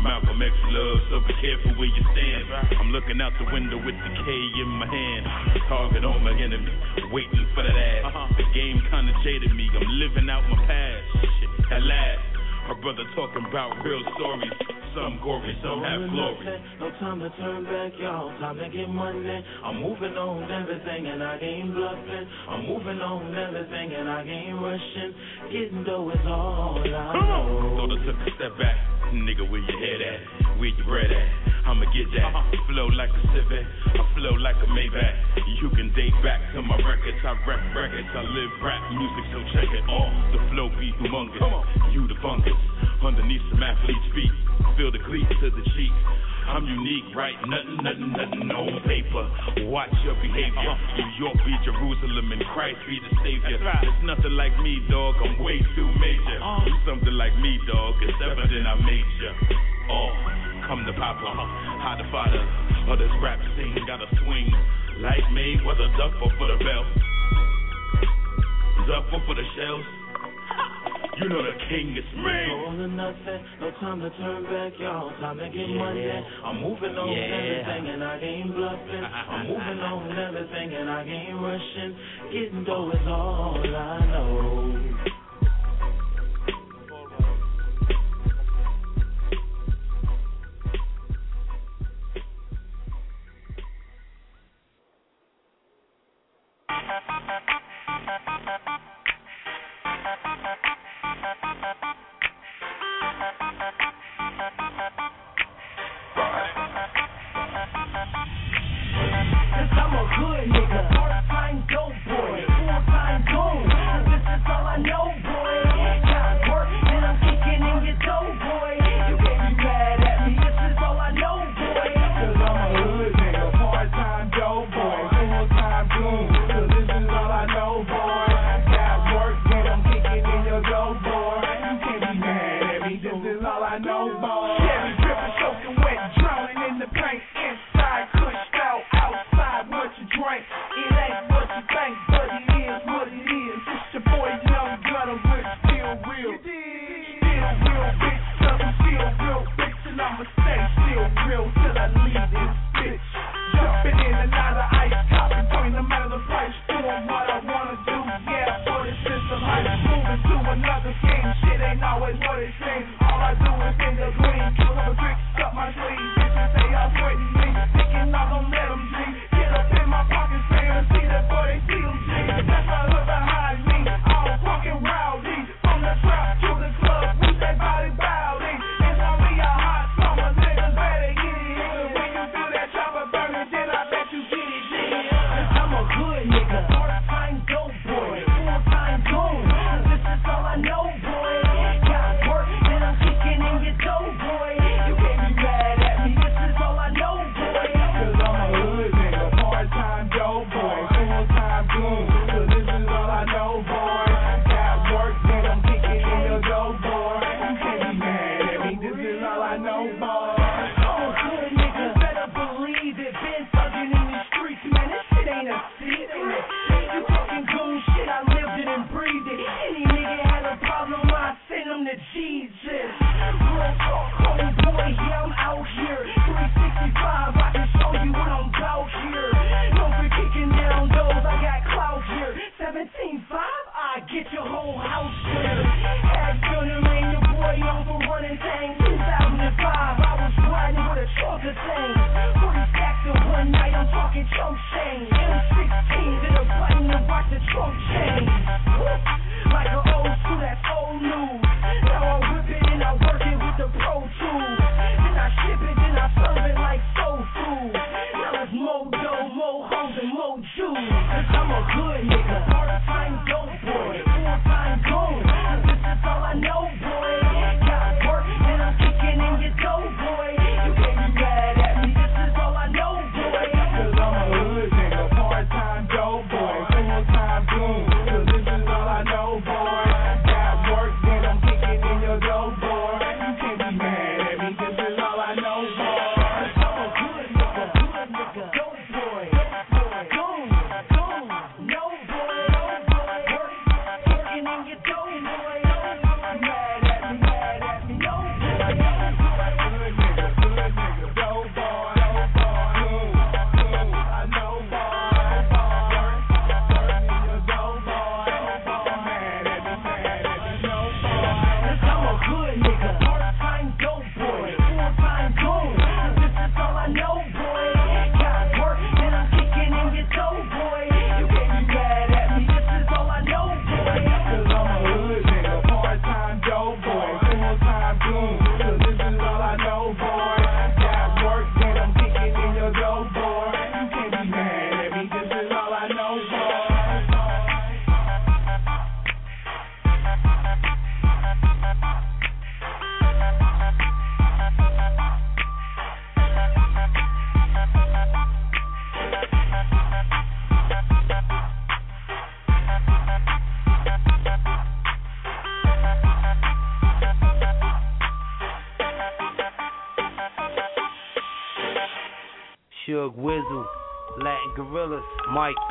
Malcolm X love, so be careful where you stand. I'm looking out the window with the K in my hand. Target on my enemy, waiting for that ass. The game kinda jaded me, I'm living out my past. Shit, at last. My brother talking about real stories. Some gory, some have glory. No time to turn back, y'all. Time to get money. I'm moving on everything and I ain't bluffing. I'm moving on everything and I ain't rushing. Getting dough is all I know. Thought I took a step back. Nigga, where your head at? Where your bread at? I'ma get that. Uh-huh. Flow like a Civic. I flow like a Maybach. You can date back to my records. I rap records. I live rap music, so check it all. The flow be humongous. You the fungus underneath some athlete's feet. Feel the gleam to the cheek. I'm unique, right? Nothing, nothing, nothing on paper. Watch your behavior. New York be Jerusalem and Christ be the savior. It's nothing like me, dog. I'm way too major. Uh. Something like me, dog. It's evident I made you. Oh, come to Papa. How the father of this rap scene got a swing. Like me, whether duck or for the bell. Duck for the shells. You know the king is me. All or nothing, no time to turn back, y'all. Time to get yeah. money. I'm moving on yeah. everything and I ain't bluffing. I'm moving on everything and I ain't rushing. Getting dough is all I know.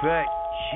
Mike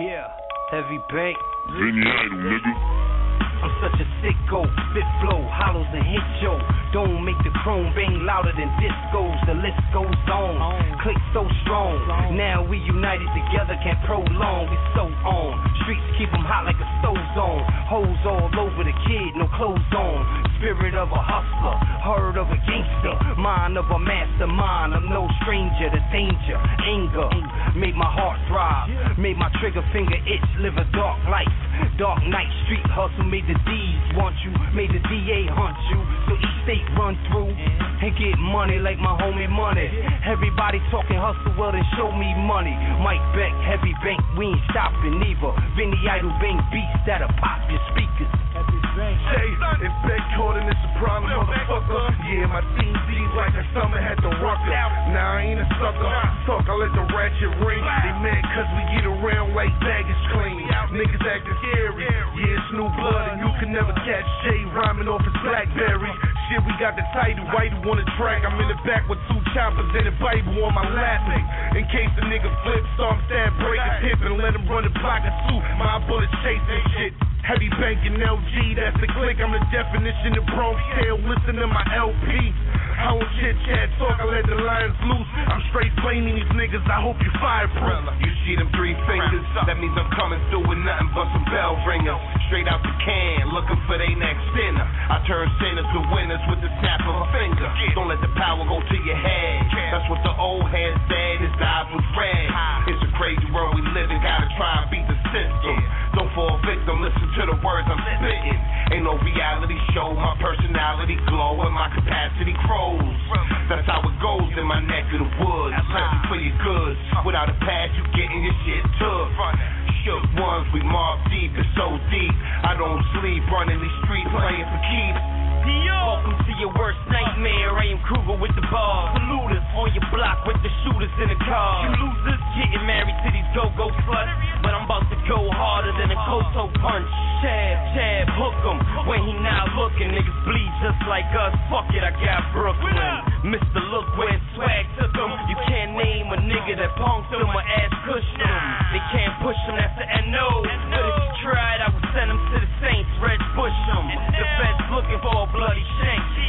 yeah, Heavy Bank. Vinny Idol, nigga. Such a sicko, spit flow, hollows and hit yo. Don't make the chrome bang louder than discos. The list goes on. Click so strong. Now we united together, can't prolong. We so on. Streets keep 'em hot like a stove zone. Hoes all over the kid, no clothes on. Spirit of a hustler, heart of a gangster, mind of a mastermind. I'm no stranger to danger, anger. Made my heart throb, made my trigger finger itch. Live a dark life, dark night street hustle. Made the D's want you, made the DA hunt you. So each state run through and get money like my homie money. Everybody talking hustle, well then show me money. Mike Beck, heavy bank, we ain't stopping neither. Vinny Idol bang beats that'll pop your speakers. Say, if Beck caught in this soprano motherfucker, yeah, my team D's like a summer had the rucker. Now I ain't a sucker. Fuck, I let the ratchet ring. They mad cause we get around like baggage clean. Niggas acting scary. Yeah, it's new blood and you can never catch Jay rhyming off his Blackberry. Shit, we got the title, white on the track. I'm in the back with two choppers and a Bible on my lap. In case the nigga flip, stomp, stab, break his hip and let him run the block of suit. My bullets chasing shit. Heavy banking LG, that's the click. I'm the definition of Bronx tail. Listen to my LP. I don't chit chat talk, I let the lions loose. I'm straight flaming these niggas, I hope you fireproof. You see them three fingers, that means I'm coming through with nothing but some bell ringers. Straight out the can, looking for they next dinner. I turn sinners to winners with the snap of a finger. Don't let the power go to your head. That's what the old head said, his eyes was red. It's a crazy world we live in, gotta try and beat the system. Don't fall victim, listen to the words I'm spitting. Ain't no reality show, my personality glow and my capacity grows. That's how it goes in my neck of the woods. Searching for your goods. Without a pass, you getting your shit took. Shook ones, we mob deep, it's so deep. I don't sleep, running these streets, playing for keeps. Welcome to your worst nightmare. I am Krueger with the bars. Saluters on your block with the shooters in the car. You losers getting married to these go-go sluts. But I'm about to go harder than a Koto punch. Chab, chab, hook 'em. When he not looking, niggas bleed just like us. Fuck it, I got Brooklyn. Mr. Look where swag took 'em. You can't name a nigga that punked him or ass cushed him. They can't push him, that's the NO. But if you tried, I would send him to the Saints, Red Bush him. The feds looking for a bloody.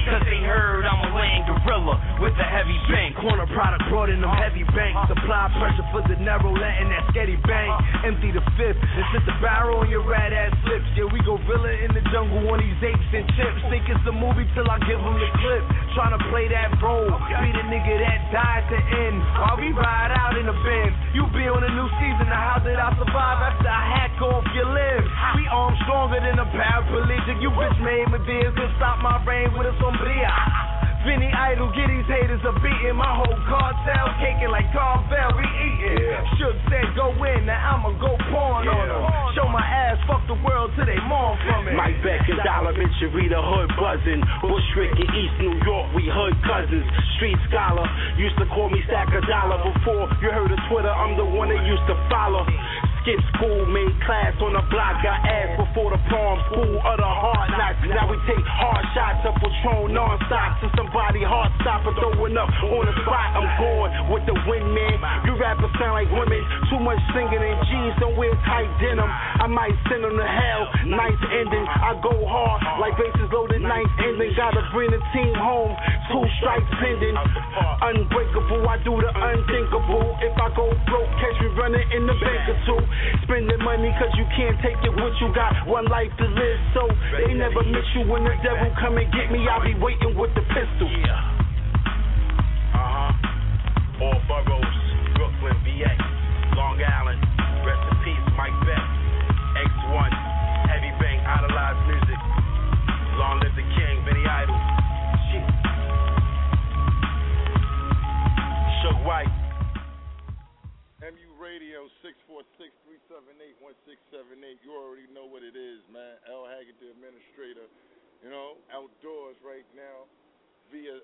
Cause they heard I'm a land gorilla with a heavy bank. Corner product brought in them heavy banks. Supply pressure for the narrow, letting that sketty bang. Empty the fifth and sit the barrel on your rat ass lips. Yeah, we go gorilla in the jungle on these apes and chips. Think it's a movie till I give them the clip. Trying to play that role. Be the nigga that died to end. While we ride out in the Benz. You be on a new season. Now how did I survive after I hack off your limbs? We armed stronger than a paraplegic. You bitch made me deals could stop my rain with a sombria. Vinny Idol, get these haters a beating. My whole cartel caking like Carvel, we eating. Shook said go in, now I'ma go porn on them. Show my ass, fuck the world till they mourn from it. Mike Beck and Dollar Mitchell, read the hood buzzing. Bushwick in East New York, we hood cousins. Street scholar, used to call me Stack a Dollar. Before you heard of Twitter, I'm the one that used to follow. Skip school, made class on the block, got ass before the prom school of the hard knocks. Now we take hard shots of Patron non-stop to somebody hard stopper throwing up on the spot. I'm going with the wind, man. You rappers sound like women, too much singing in jeans, don't wear tight denim. I might send them to hell, nice ending. I go hard like bases loaded, ninth ending. Gotta bring the team home, two strikes pending. Unbreakable, I do the unthinkable. If I go broke, catch me running in the bank or two. Spending money cause you can't take it what you got. One life to live, so they never miss you when the devil come and get me. I'll be waiting with the pistol. Yeah. Uh-huh. All boroughs, Brooklyn, VX, Long Island. 646-378-1678. You already know what it is, man. L. Haggood, the administrator. You know, outdoors right now via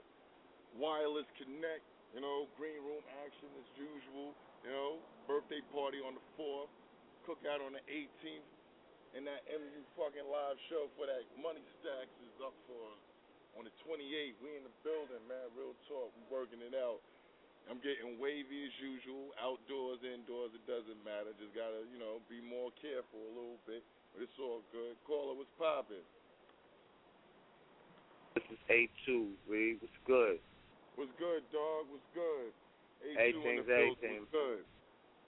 wireless connect. You know, green room action as usual. You know, birthday party on the 4th, cookout on the 18th, and that MU fucking live show for that Money Stacks is up for on the 28th. We in the building, man. Real talk. We working it out. I'm getting wavy as usual, outdoors, indoors, it doesn't matter. Just gotta, you know, be more careful a little bit, but it's all good. Caller, what's poppin'? This is A2, Reed. What's good? What's good, dog? What's good? A2 in the Everything's everything. What's good?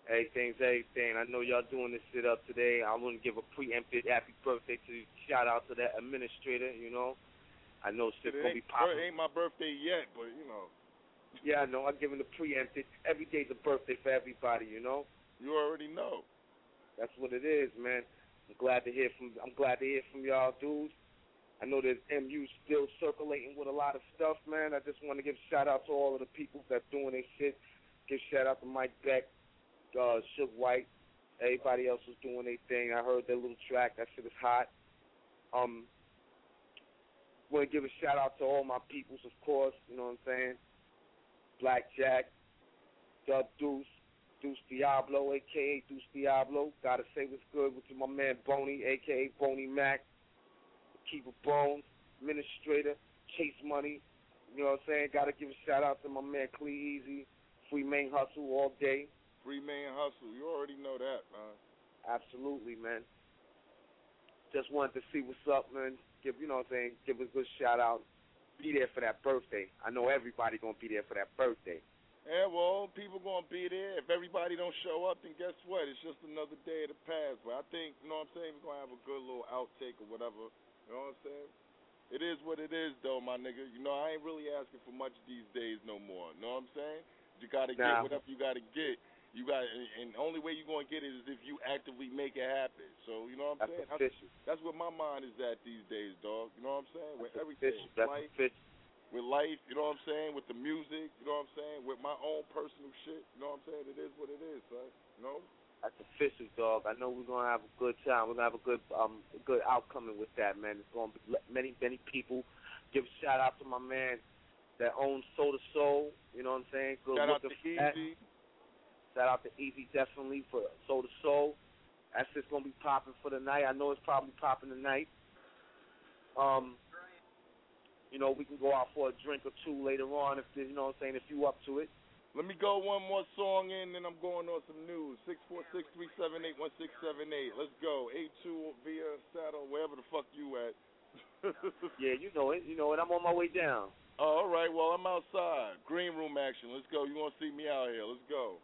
Everything's everything. I know y'all doing this shit up today. I want to give a preempted happy birthday to shout out to that administrator. You know, I know shit's It gonna be popping. it ain't my birthday yet, but you know, Yeah, I know. I'm giving the preempted. Every day's a birthday for everybody. You know. you already know. That's what it is, man. I'm glad to hear from. I'm glad to hear from y'all, dudes. I know there's MU still circulating with a lot of stuff, man. I just want to give shout out to all of the people that doing their shit. Give shout out to Mike Beck, uh, Suge White, everybody else is doing their thing. I heard their little track. That shit is hot. Um, want to give a shout out to all my peoples, of course. You know what I'm saying? Black Jack, Dub Deuce, Deuce Diablo, aka Deuce Diablo. Gotta say what's good with my man Boney, aka Boney Mac, Keeper Bones, Administrator, Chase Money. You know what I'm saying? Gotta give a shout out to my man Clee Easy, Free Main Hustle all day. Free man hustle. You already know that, man. Absolutely, man. Just wanted to see what's up, man. Give you know what I'm saying, give a good shout out. Be there for that birthday. I know everybody gonna be there for that birthday. Yeah, well, people gonna be there. If everybody don't show up, then guess what? It's just another day of the past. But I think, you know what I'm saying, we're gonna have a good little outtake or whatever. You know what I'm saying? It is what it is, though, my nigga. You know, I ain't really asking for much these days no more. You know what I'm saying? You gotta get Nah. whatever you gotta get. You got, and the only way you're gonna get it is if you actively make it happen. So you know what I'm That's saying? official. That's where my mind is at these days, dog. You know what I'm saying? With That's everything, official. That's life, official. with life, you know what I'm saying? With the music, you know what I'm saying? With my own personal shit, you know what I'm saying? It is what it is, son. You know? That's official, dog. I know we're gonna have a good time. We're gonna have a good um a good outcome with that, man. It's gonna be many many people. Give a shout out to my man that owns Soul to Soul. You know what I'm saying? Good Shout out to. Easy. Shout out to Easy definitely for Soul to Soul. That's just gonna be popping for the night. I know it's probably popping tonight. Um, you know, we can go out for a drink or two later on if you know what I'm saying, if you up to it. Let me go one more song in, then I'm going on some news. Six four six three seven eight one six seven eight. Let's go. A two via saddle, wherever the fuck you at. Yeah, you know it. You know it. I'm on my way down. Oh, all right. Well, I'm outside. Green room action. Let's go. You want to see me out here? Let's go.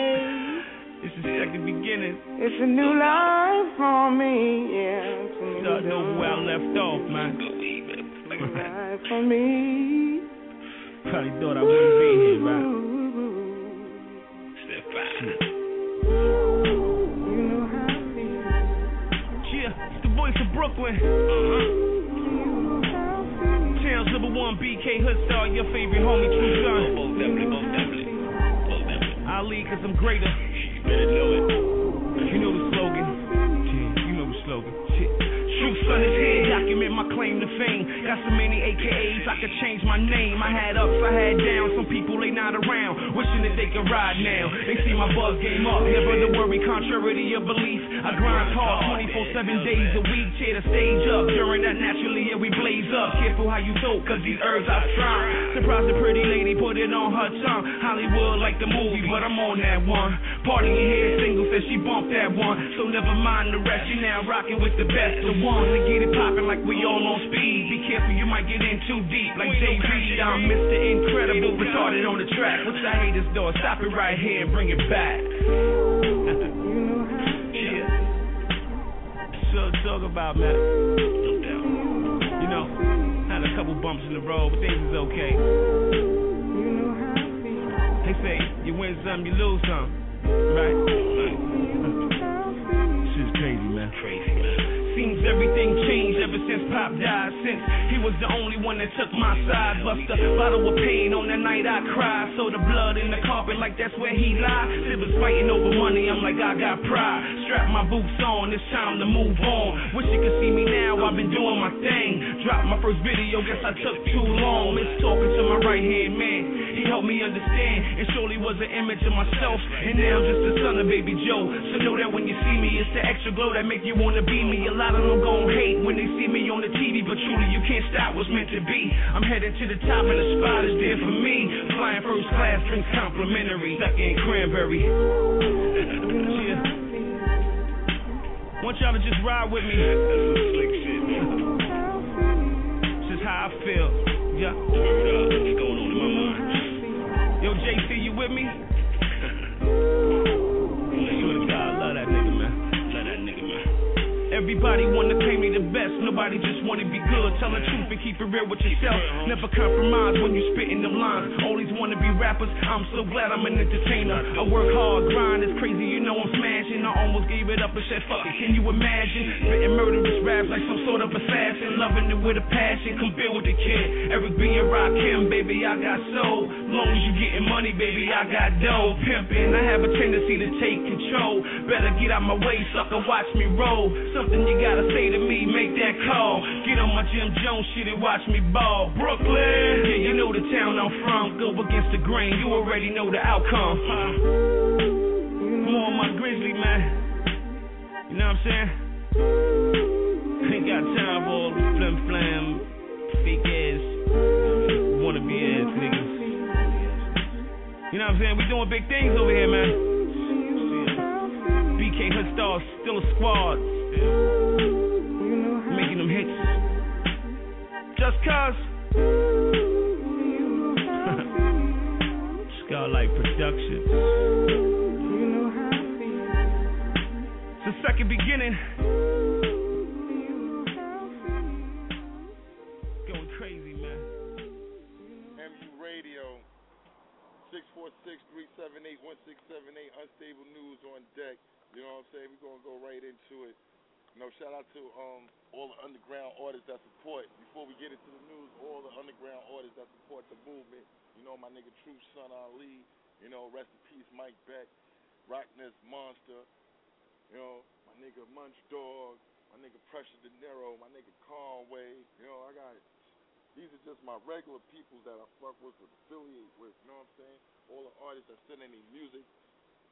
This is like the beginning. It's a new life for me, yeah. It's a new Starting over where I left off, man. life for me. Probably thought I wouldn't be here, right? Yeah, it's the voice of Brooklyn. Uh-huh. Towns number one, BK Hoodstar, your favorite homie, true son. Most definitely. Ali, cause I'm greater. You better know it. You know the slogan. You know the slogan. Shit. True son is here, document my claim to fame. Got so many AKAs, I could change my name. I had ups, I had downs. Some people they not around, wishing that they could ride now. They see my buzz game up, never to worry, contrary to your belief. I grind hard 24 7 days a week, tear the stage up. During that, naturally, yeah, we blaze up. Careful how you talk, cause these herbs I try. Surprise the pretty lady, put it on her tongue. Hollywood like the movie, but I'm on that one. Party here, single says she bumped that one. So never mind the rest, you now rocking with the best of ones. To get it poppin' like we all on speed. Be careful, you might get in too deep. Like Jay Reed, I'm Mr. Incredible, retarded on the track. What's the haters doing? Stop it right here and bring it back. yeah. So talk about man. You know, had a couple bumps in the road, but things is okay. They say you win some, you lose some, right? Crazy, man. Crazy, man. Every everything changed ever since Pop died. Since he was the only one that took my side. Bust a bottle of pain on that night I cried. So the blood in the carpet like that's where he lied. Siblings fighting over money, I'm like I got pride. Strap my boots on, it's time to move on. Wish you could see me now, I've been doing my thing. Dropped my first video, guess I took too long. Miss talking to my right hand man. He helped me understand, and surely was an image of myself. And now I'm just the son of baby Joe. So know that when you see me, it's the extra glow that make you wanna be me. A lot of them gon' hate when they see me on the TV, but truly you can't stop what's meant to be. I'm headed to the top, and the spot is there for me. Flying first class, drinks complimentary. Stuck in cranberry. Want y'all to just ride with me. That's some slick shit. This is how I feel. Yeah. Nigga, man. Everybody wanna claim me the best, wanna be good. Tell the truth and keep it real with yourself. Never compromise when you spitting them lines. Always wanna be rappers, I'm so glad I'm an entertainer. I work hard, grind is crazy, you know I'm smashing. I almost gave it up and said fuck it, can you imagine? Spitting murderous raps like some sort of assassin. Loving it with a passion, come build with the kid. Eric B and Rakim, baby, I got soul. Long as you getting money, baby, I got dough. Pimping, I have a tendency to take control. Better get out my way, sucker, watch me roll. Something you gotta say to me, make that call. Get on my Jim Jones shit and watch me ball. Brooklyn, yeah, you know the town I'm from. Go against the grain, you already know the outcome. More on my grizzly, man. You know what I'm saying? Ain't got time for all the flim flam, fake ass, wanna ass niggas. You know what I'm saying? We doing big things over here, man. BK Hood still a squad. Making them hits. Just cause. Skylight Productions. It's the second beginning. Going crazy, man. MU Radio, 646-378-1678, Unstable News on deck. You know what I'm saying? We're going to go right into it. You know, shout out to um all the underground artists that support. Before we get into the news, all the underground artists that support the movement. You know, my nigga True Son Ali. You know, rest in peace, Mike Beck, Rockness Monster. You know, my nigga Munch Dog, my nigga Pressure De Niro, my nigga Conway. You know, I got these are just my regular people that I fuck with, affiliate with. You know what I'm saying? All the artists that send any music.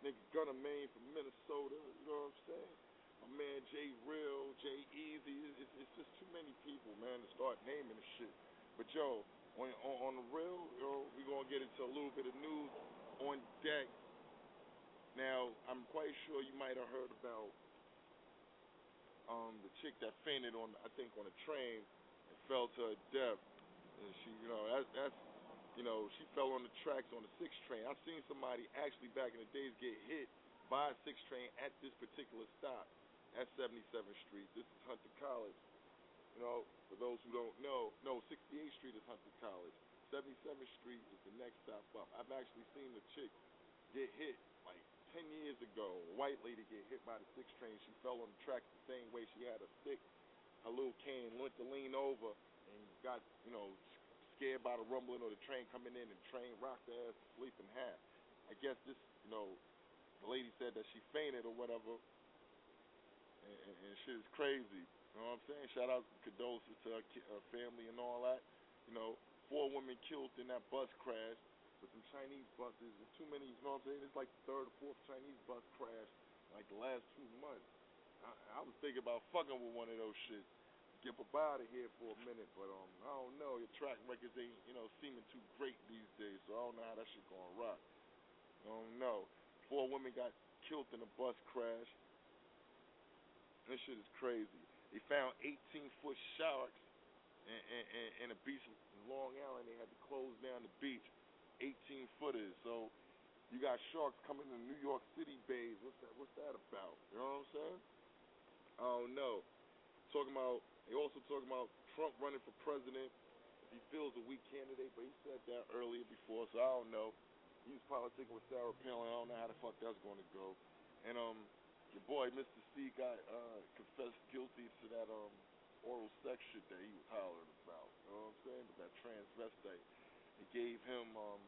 Nigga Gunna Main from Minnesota. You know what I'm saying? My man Jay Real, Jay Easy. It's, it's just too many people, man, to start naming the shit. But yo, on, on, on the real, yo, we gonna get into a little bit of news on deck. Now, I'm quite sure you might have heard about um the chick that fainted on, I think, on a train and fell to her death. And she, you know, that, that's, you know, she fell on the tracks on the six train. I've seen somebody actually back in the days get hit by a six train at this particular stop at 77th Street. This is Hunter College. You know, for those who don't know, no, 68th Street is Hunter College. 77th Street is the next stop up. I've actually seen the chick get hit like 10 years ago. A white lady get hit by the six train. She fell on the tracks the same way. She had a stick, a little cane, went to lean over and got, you know, scared by the rumbling of the train coming in and train rocked her ass to sleep in half. I guess this, you know, the lady said that she fainted or whatever, and, and, and shit is crazy. You know what I'm saying? Shout out condolences to her, ki- her family and all that. You know, four women killed in that bus crash with some Chinese buses. There's too many. You know what I'm saying? It's like the third or fourth Chinese bus crash like the last two months. I, I was thinking about fucking with one of those shit. Get up out of here for a minute, but um, I don't know. Your track records ain't, you know, seeming too great these days, so I don't know how that shit gonna rock. I don't know. Four women got killed in a bus crash. This shit is crazy. They found 18 foot sharks in, in, in, a beach in Long Island. They had to close down the beach. 18 footers. So you got sharks coming to New York City bays. What's that? What's that about? You know what I'm saying? I don't know. Talking about. They also talking about Trump running for president. He feels a weak candidate, but he said that earlier before, so I don't know. He was politicking with Sarah Palin. I don't know how the fuck that's going to go. And um, your boy Mr. Cee got uh confessed guilty to that um oral sex shit that he was hollering about. You know what I'm saying? But that transvestite, they gave him um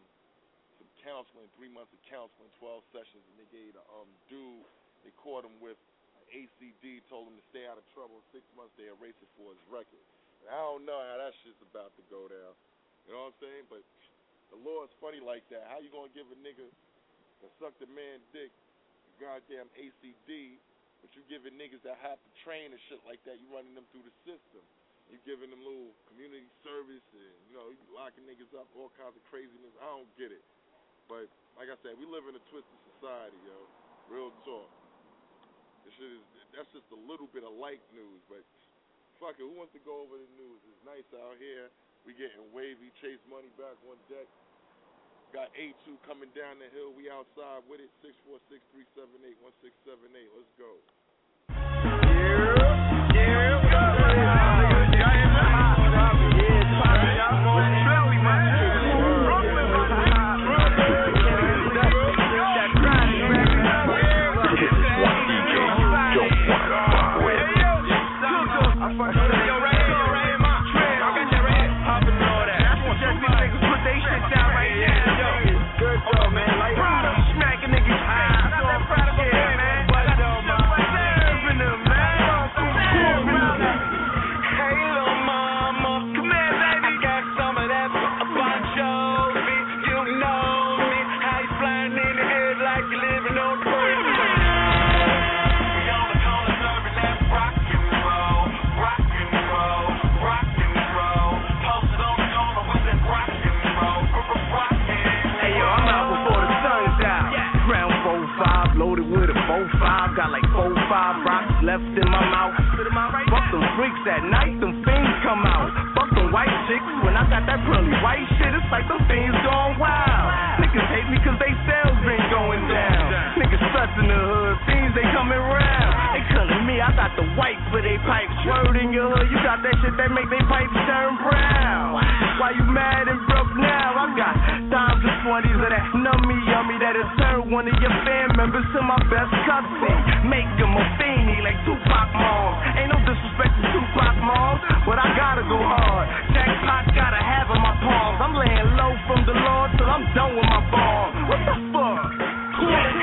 some counseling, three months of counseling, twelve sessions, and they gave the um dude they caught him with ACD, told him to stay out of trouble. Six months they erased it for his record. And I don't know how that shit's about to go down. You know what I'm saying? But the law is funny like that. How you gonna give a nigga that sucked a man dick a goddamn ACD, but you giving niggas that have to train and shit like that, you running them through the system. You giving them little community service and you know, you locking niggas up, all kinds of craziness. I don't get it. But like I said, we live in a twisted society, yo. Real talk. This shit is that's just a little bit of light news, but fuck it, who wants to go over the news? It's nice out here. We getting wavy, chase money back on deck. Got A2 coming down the hill. We outside with it. 646-378-1678. Let's go. Hey Freaks at night, them fiends come out. Fuck them white chicks when I got that pearly white shit. It's like them fiends going wild. Niggas hate me cause they sales been going down. Niggas stressing the hood, they coming round. They killing me, I got the white for they pipes. Word in your hood, you got that shit that make they pipes turn brown. Why you mad and broke now? I got dimes and twenties of that nummy yummy that'll turn one of your fan members to my best cousin. Make him a fiendie like Tupac moms. Ain't no disrespect to Tupac moms, but I gotta go hard. Jackpot gotta have in my palms. I'm laying low from the Lord till I'm done with my bomb. What the fuck?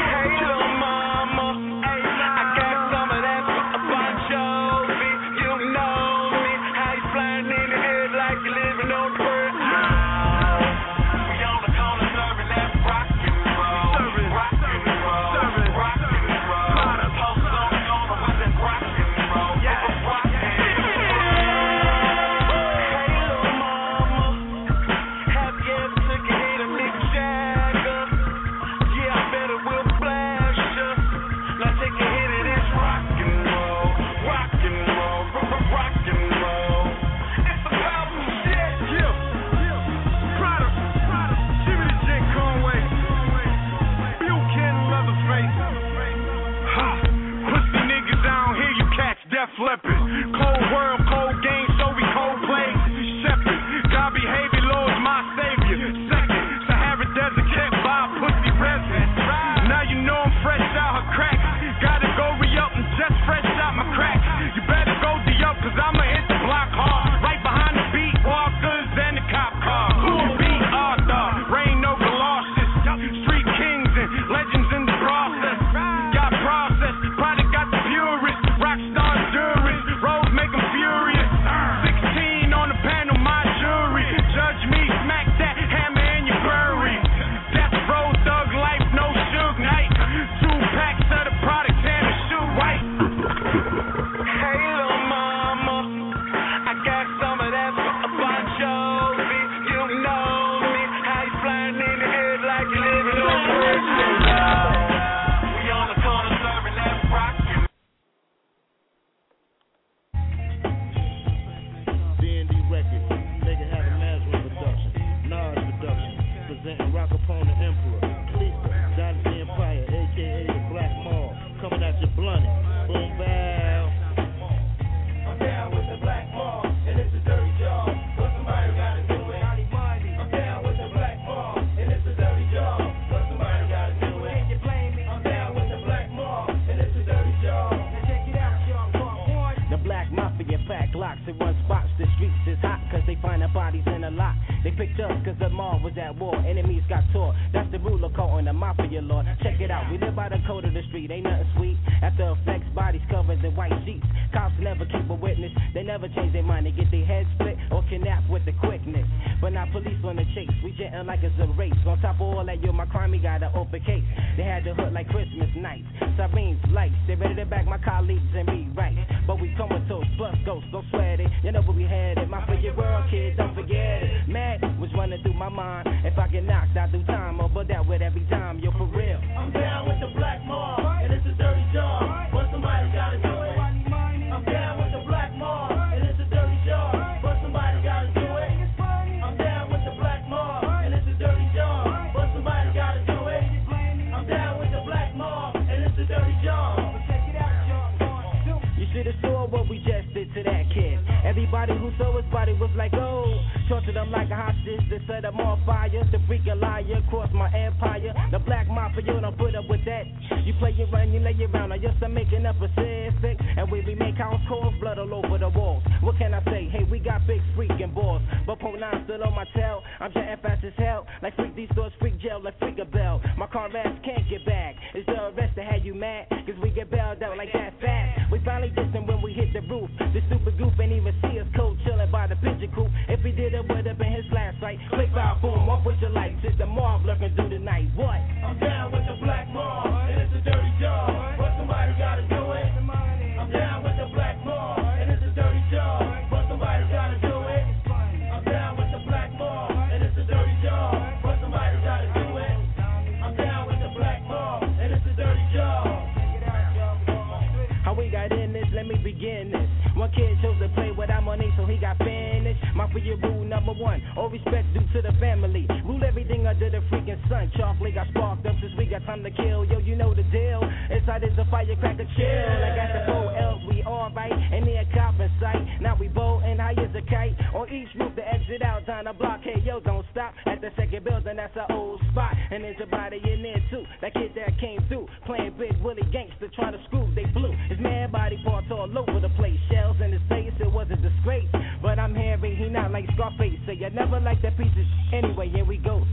A That kid that came through, playing big Willie gangster, trying to screw, they blew. His man body parts all over the place, shells in his face, it was a disgrace. But I'm hearing he not like Scarface, so you never like that piece of sh- anyway, here we go.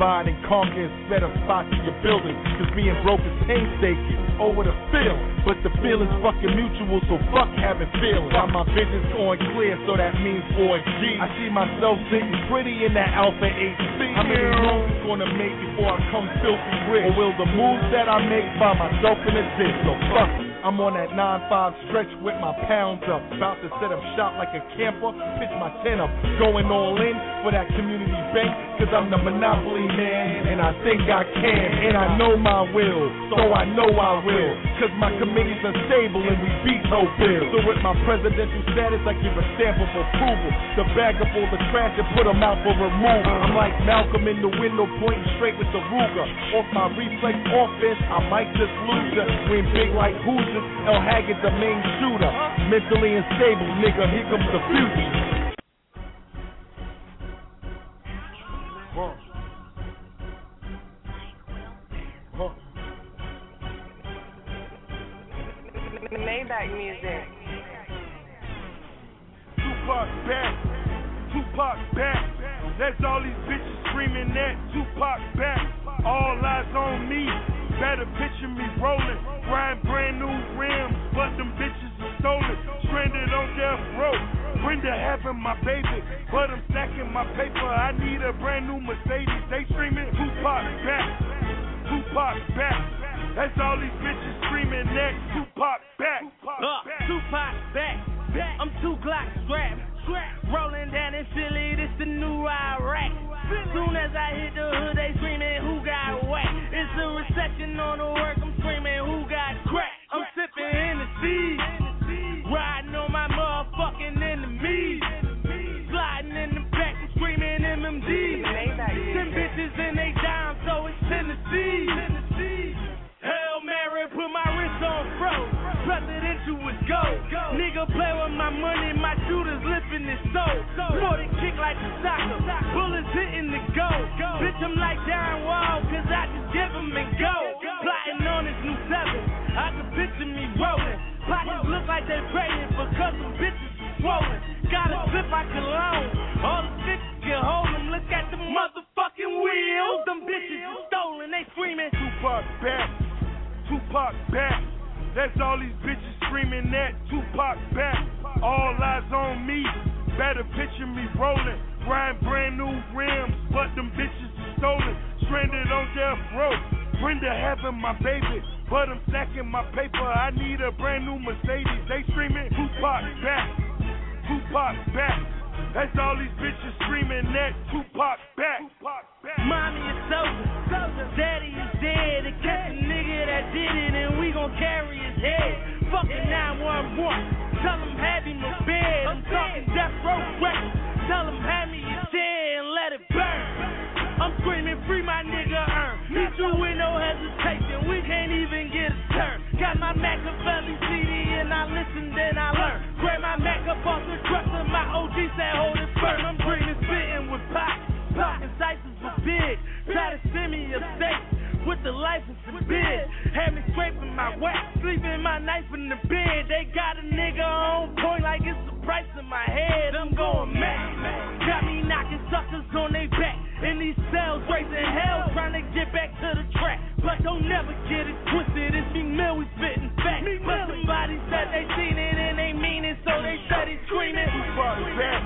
divide and conquer and set a spot to your building. Cause being broke is painstaking. Over the feel. But the feeling's fucking mutual, so fuck having feelings. Got my business going clear, so that means 4G. I see myself sitting pretty in that Alfa 8C. How many loans gonna make before I come filthy rich? Or will the moves that I make by myself in exist? So fuck it. I'm on that 9-5 stretch with my pounds up. About to set up shop like a camper, pitch my tent up. Going all in, for that community bank, cause I'm the monopoly man, and I think I can, and I know my will, so I know I will, cause my committees are stable and we beat no bills. So with my presidential status, I give a stamp of approval, the bag up all the trash and put them out for removal. I'm like Malcolm in the window pointing straight with the Ruger, off my reflex offense, I might just lose ya, when big like Hoosiers, L. Haggood the main shooter, mentally unstable, nigga, here comes the future. Like a soccer. Bullets hitting the goal. Bitch, I'm like Darren Wall, cause I just give him and go. Plotting on his new seven. I can picture me rolling. Pockets look like they praying because some bitches swollen. Got a clip I can loan. All the bitches can hold them. Look at the motherfucking wheels. Them bitches is stolen. They screaming. Tupac back, Tupac back. That's all these bitches screaming that Tupac back. All eyes on me. Better picture me rolling. Riding brand new rims, but them bitches are stolen. Stranded on death row. Brenda having my baby, but I'm stacking my paper. I need a brand new Mercedes. They screaming Tupac back, Tupac back. That's all these bitches screaming that Tupac back. Mommy is sober. Daddy is dead. They catch a nigga that did it, and we gon' carry his head. Fucking 911. Tell him have him a bed. I'm talking death row records. Tell him hand me chair and let it burn. I'm screaming free my nigga earn. Meet you with no hesitation. We can't even get a turn. Got my Machiavelli CD and I listen, then I learn. Grab my Mac up off the dresser. My OG said hold it firm. I'm dreaming spitting with pop. Pop and slices was big. Try to send me a steak with the license and bid. Had me scraping my wax, sleeping my knife in the bed. They got a nigga on point like it's the price in my head. I'm going mad. Got me knocking suckers on their back. In these cells, raising hell, trying to get back to the track. But don't never get it twisted. It's Meek Mill, we spitting back. But somebody said they seen it and they mean it, so they said it's screaming. Tupac back,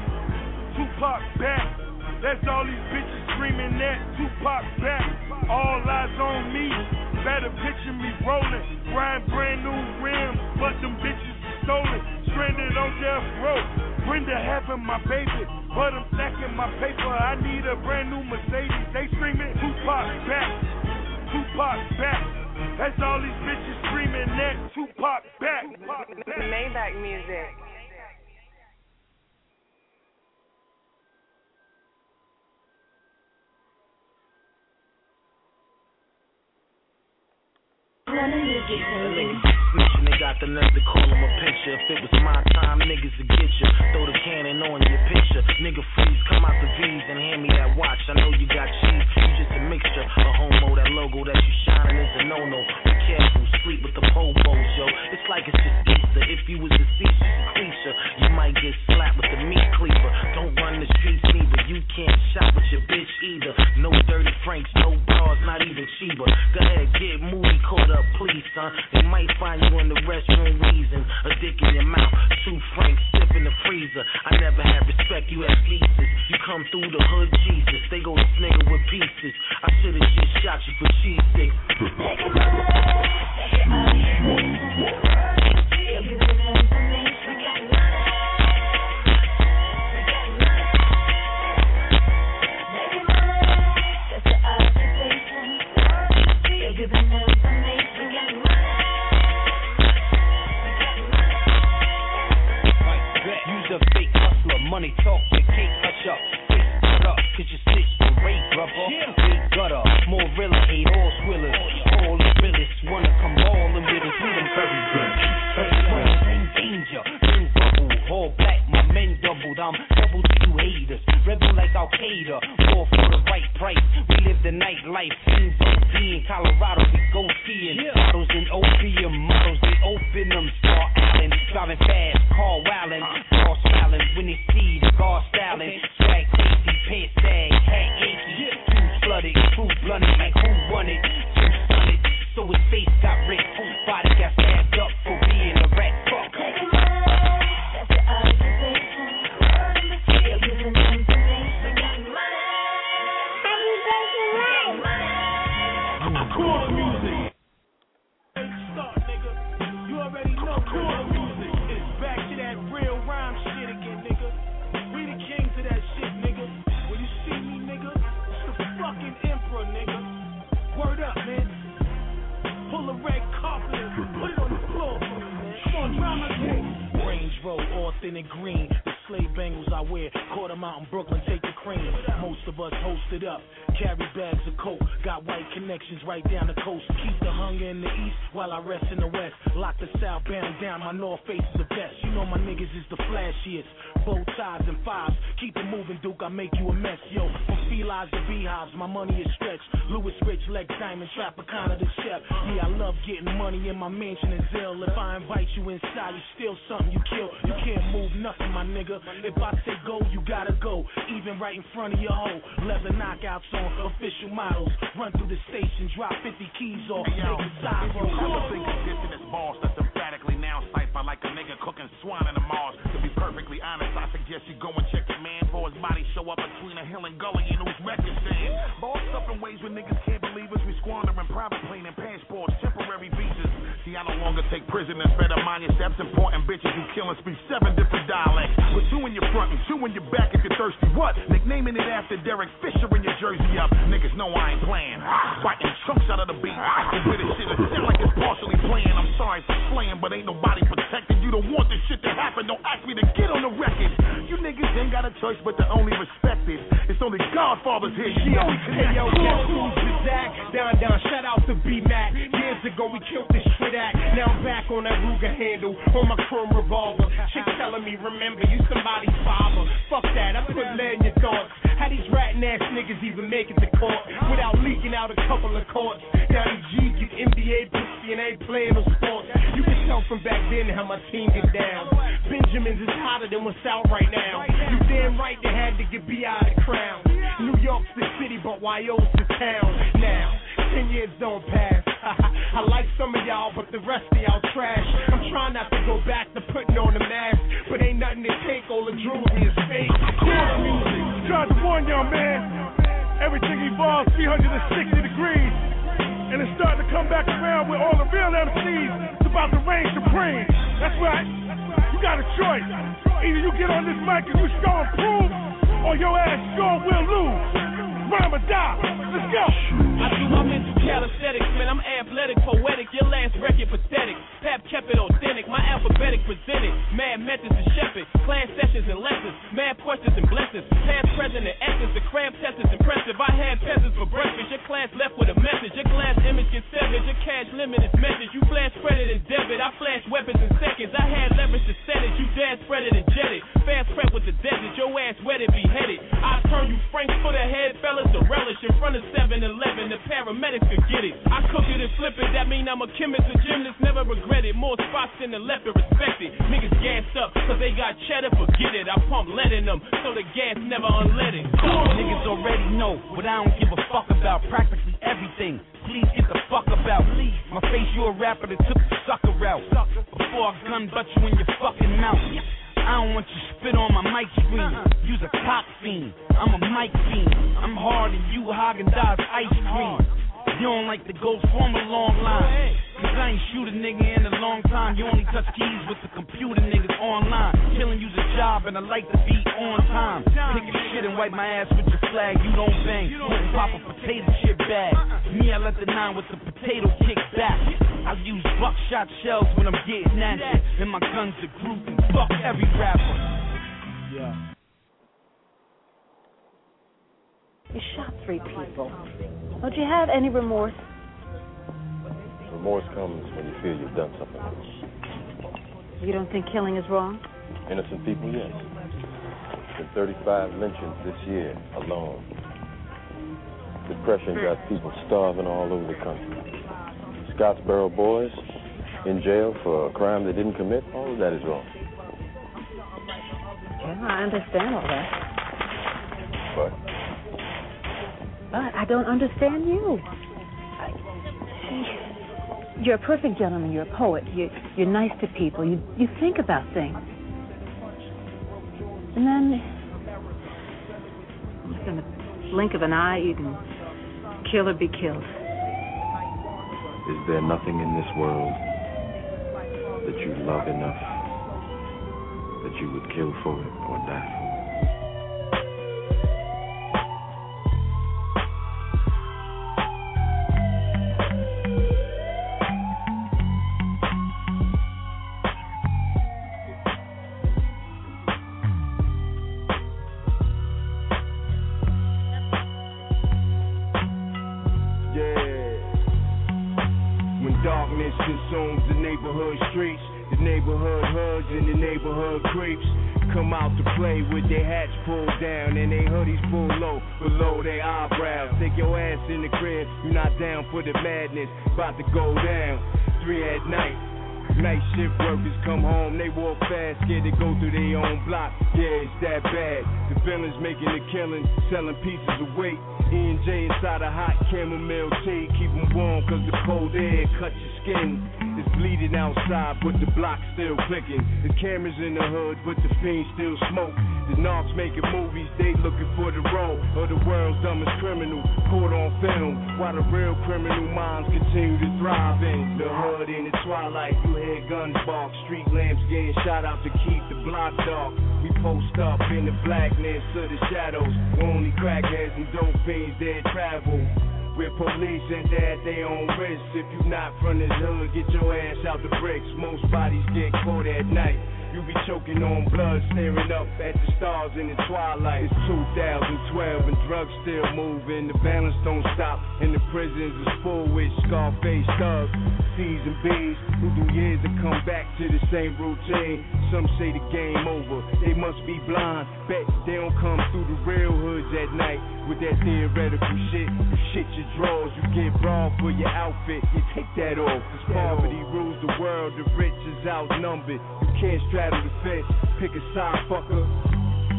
Tupac back. That's all these bitches screaming that Tupac back. All eyes on me. Better picture me rolling. Riding brand new rims, but them bitches stolen. Stranded on death row. Brenda having my baby, but I'm stacking my paper. I need a brand new Mercedes. They screaming Tupac back, Tupac back. That's all these bitches screaming that Tupac back. Maybach music. Snitching, they got the nerve to call him a picture. If it was my time, niggas would get you. Throw the cannon on your picture. Nigga freeze, come out the V's and hand me that watch. I know you got cheese, you just a mixture. A homo, that logo that you shining is a no-no. Be careful, sleep with the po-pos, yo. It's like it's just Easter. If you was a deceased, creature, you might get slapped with the meat cleaver. Don't run the streets neither. You can't shop with your bitch either. No dirty franks, no bras, not even cheaper. Go ahead, get movie caught up, please, son. They might find you in the restroom wheezing, a dick in your mouth, two franks, sip in the freezer. I never had respect, you had pieces. You come through the hood, Jesus. They go nigga with pieces. I should've just shot you for cheese sticks. Use money talk, your cake hush up. Cut up, cause you sit and rate rubber. Big gutter, more realer, hate horse willers. All flash weapons in seconds. I had leverage to set it. You dare spread it killing is wrong? Innocent people, yes. Been 35 lynchings this year alone. Depression got hmm. people starving all over the country. Scottsboro boys in jail for a crime they didn't commit, all of that is wrong. Yeah, I understand all that. But? But I don't understand you. I you're a perfect gentleman. You're a poet. You, you're nice to people. You, you think about things. And then, in the blink of an eye, you can kill or be killed. Is there nothing in this world that you love enough that you would kill for it or die for it? Neighborhood streets, the neighborhood hoods, and the neighborhood creeps. Come out to play with their hats pulled down and their hoodies pulled low below their eyebrows. Take your ass in the crib, you not down for the madness, about to go down. Three at night. Night shift workers come home, they walk fast, scared to go through their own block. Yeah, it's that bad. The villains making the killing, selling pieces of weight. E and J inside a hot chamomile tea, keep 'em warm cause the cold air cuts your skin. Bleeding outside, but the block still clicking. The cameras in the hood, but the fiends still smoke. The knobs making movies, they looking for the role of the world's dumbest criminal, caught on film. While the real criminal minds continue to thrive in the hood in the twilight. You hear guns bark, street lamps getting shot out to keep the block dark. We post up in the blackness of the shadows. Only crackheads and dope fiends that travel. With police and at they on risk. If you not from this hood, get your ass out the bricks. Most bodies get caught at night. You be choking on blood, staring up at the stars in the twilight. It's 2012 and drugs still moving. The balance don't stop, and the prisons is full with Scarface thugs, C's and B's who do years to come back to the same routine. Some say the game over, they must be blind. Bet they don't come through the real hoods at night with that theoretical shit. You shit your drawers, you get raw for your outfit. You take that off, cause poverty rules the world, the rich is outnumbered. You can't the fence, pick a side fucker.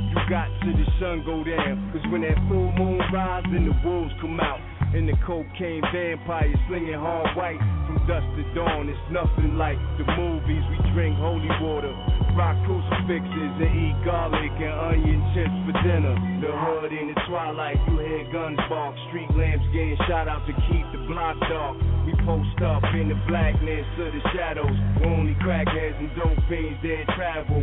You got to the sun go down, cause when that full moon rise, then the wolves come out. And the cocaine vampires slinging hard white dusk to dawn. It's nothing like the movies. We drink holy water, rock crucifixes, and eat garlic and onion chips for dinner. The hood in the twilight, you hear guns bark, street lamps getting shot out to keep the block dark. We post up in the blackness of the shadows. Only crackheads and dope fiends that travel.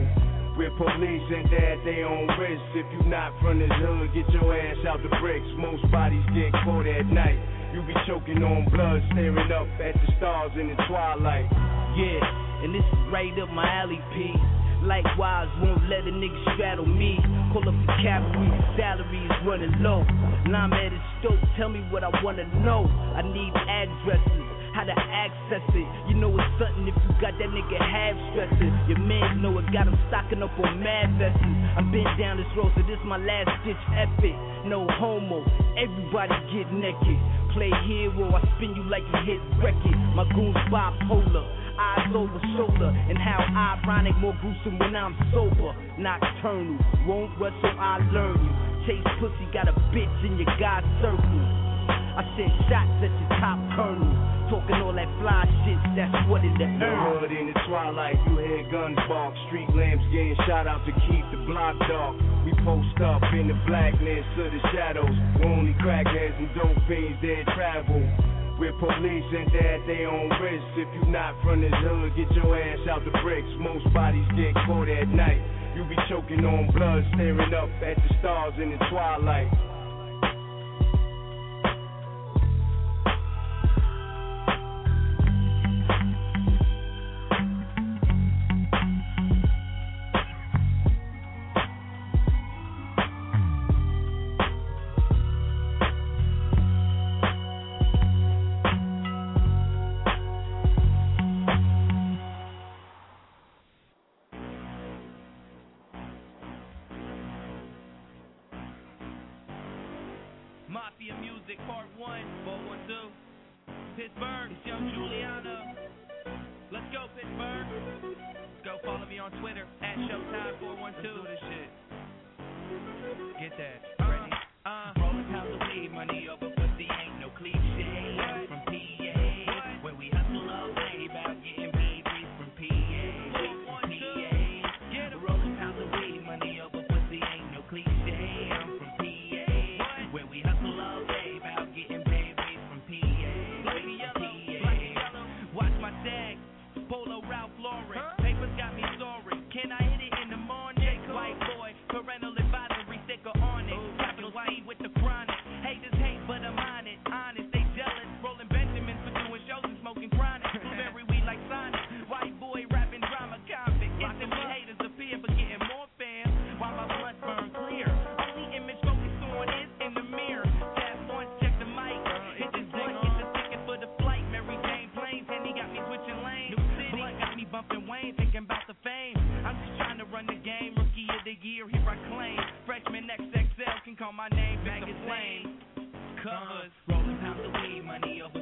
With police and at their own risk. If you not from this hood, get your ass out the bricks. Most bodies get caught at night. You be choking on blood, staring up at the stars in the twilight. Yeah, and this is right up my alley, P. Likewise, won't let a nigga straddle me. Call up the cavalry, salary is running low. Now I'm at the stove, tell me what I wanna know. I need addresses, how to access it. You know it's something if you got that nigga half stressing. Your man know it, got him stocking up on mad vessels. I've been down this road, so this my last ditch epic. No homo, everybody get naked. Play hero, I spin you like you hit record. My goons bipolar eyes over shoulder, and how ironic, more gruesome when I'm sober. Nocturnal, won't rush so I learn you. Chase pussy, got a bitch in your God circle. I send shots at your top colonel. Talking all that fly shit, that's what it The earn. hood in the twilight, you hear guns bark, street lamps getting shot out to keep the block dark. We post up in the blackness of the shadows. Only crackheads and dope fiends that travel. With police and at their own risk. If you not from this hood, get your ass out the bricks. Most bodies get caught at night. You be choking on blood, staring up at the stars in the twilight. Freshman XXL can call my name back in flame. Covers, rolling pounds of weed, money over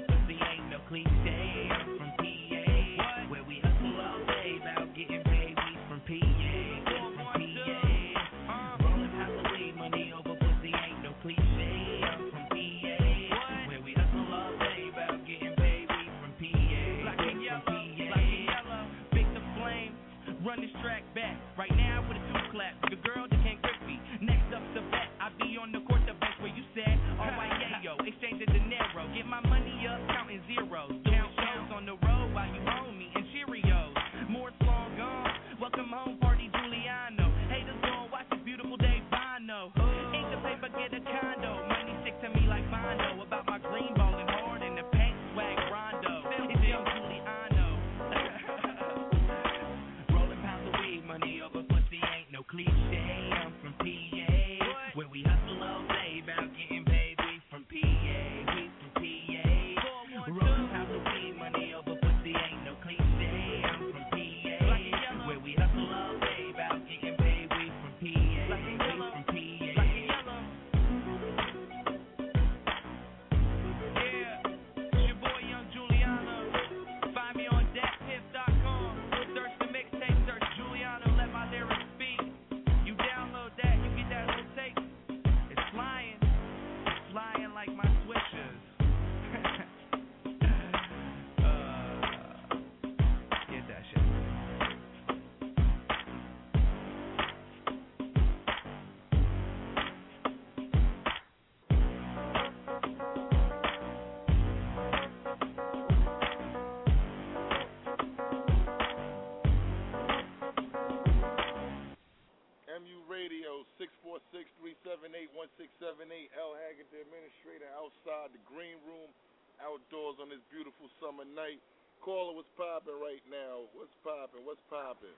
outdoors on this beautiful summer night. Caller, what's popping right now? What's popping? What's popping?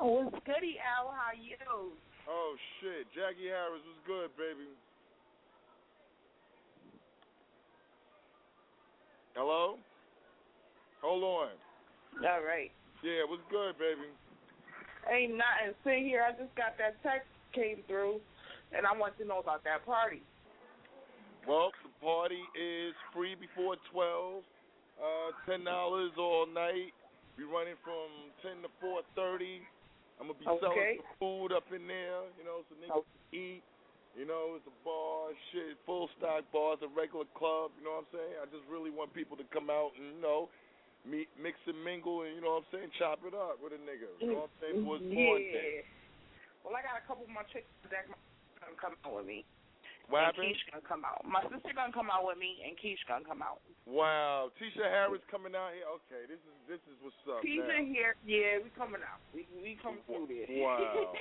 Oh, it's goody, Al. How you? Oh, shit. Jackie Harris was good, baby. Hello? Hold on. All right. Yeah, what's good, baby? Ain't nothing. Sit here. I just got that text came through, and I want to know about that party. Well, party is free before 12. Uh, $10 all night. Be running from 10 to 4.30. I'm going to be Okay. selling some food up in there, you know, so niggas can eat. You know, it's a bar, shit, full stock bar. It's a regular club, you know what I'm saying? I just really want people to come out and, you know, meet, mix and mingle and, you know what I'm saying, chop it up with a nigga. You know what I'm saying? For. Yeah. Well, I got a couple of my chicks that come out with me. What and happened? Keish gonna come out. My sister gonna come out with me, and Keish gonna come out. Wow, Tisha Harris coming out here. Okay, this is this is what's up. Tisha now. here. Yeah, we coming out. We we come through this. Wow.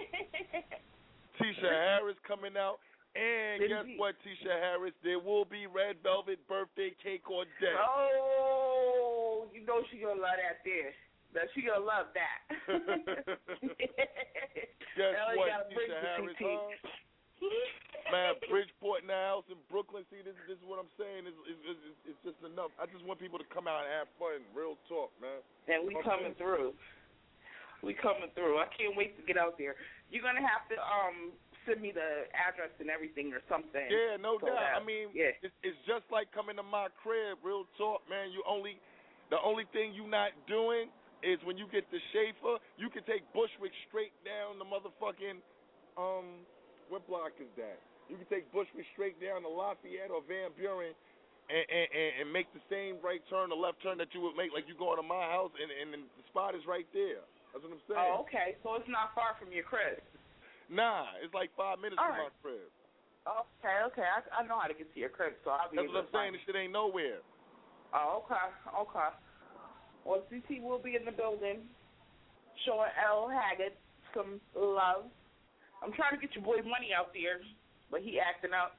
Tisha Harris coming out. And guess what, Tisha Harris? There will be red velvet birthday cake on deck. oh, you know she gonna love that there. That she gonna love that. Guess what, Tisha Harris? Man, Bridgeport in the house in Brooklyn. See, this, this is what I'm saying. It's, it's, it's, it's just enough. I just want people to come out and have fun. Real talk, man. And we coming through. We coming through. I can't wait to get out there. You're gonna have to um send me the address and everything or something. Yeah, no so doubt. that- I mean, yeah. it's, it's just like coming to my crib. Real talk, man. You only, the only thing you're not doing is when you get the Schaefer, you can take Bushwick straight down the motherfucking, um, what block is that? You can take Bushwick straight down to Lafayette or Van Buren. And, and, and, and make the same right turn, the left turn that you would make, like you going to my house, and, and the spot is right there. That's what I'm saying. Oh, okay. So it's not far from your crib. Nah, it's like five minutes All from right. my crib. Okay, okay. I, I know how to get to your crib, so I'll be That's what I'm saying. This shit ain't nowhere. Oh, okay, okay. Well, CT will be in the building, showing L Haggood some love. I'm trying to get your boy money out there, but he acting up.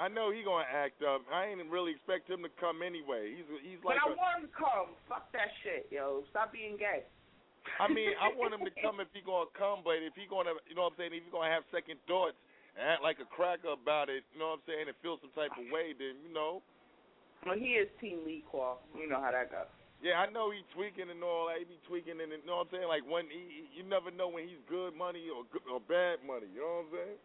I know he gonna act up. I ain't really expect him to come anyway. He's he's like but I a, want him to come. Fuck that shit, yo. Stop being gay. I mean, I want him to come if he gonna come, but if he gonna, you know what I'm saying, if he gonna have second thoughts and act like a cracker about it, you know what I'm saying, and feel some type of way, then you know. Well, he is Team Lee Qual. You know how that goes. Yeah, I know he tweaking and all that. He be tweaking and you know what I'm saying. Like when he, he- you never know when he's good money or good, or bad money. You know what I'm saying?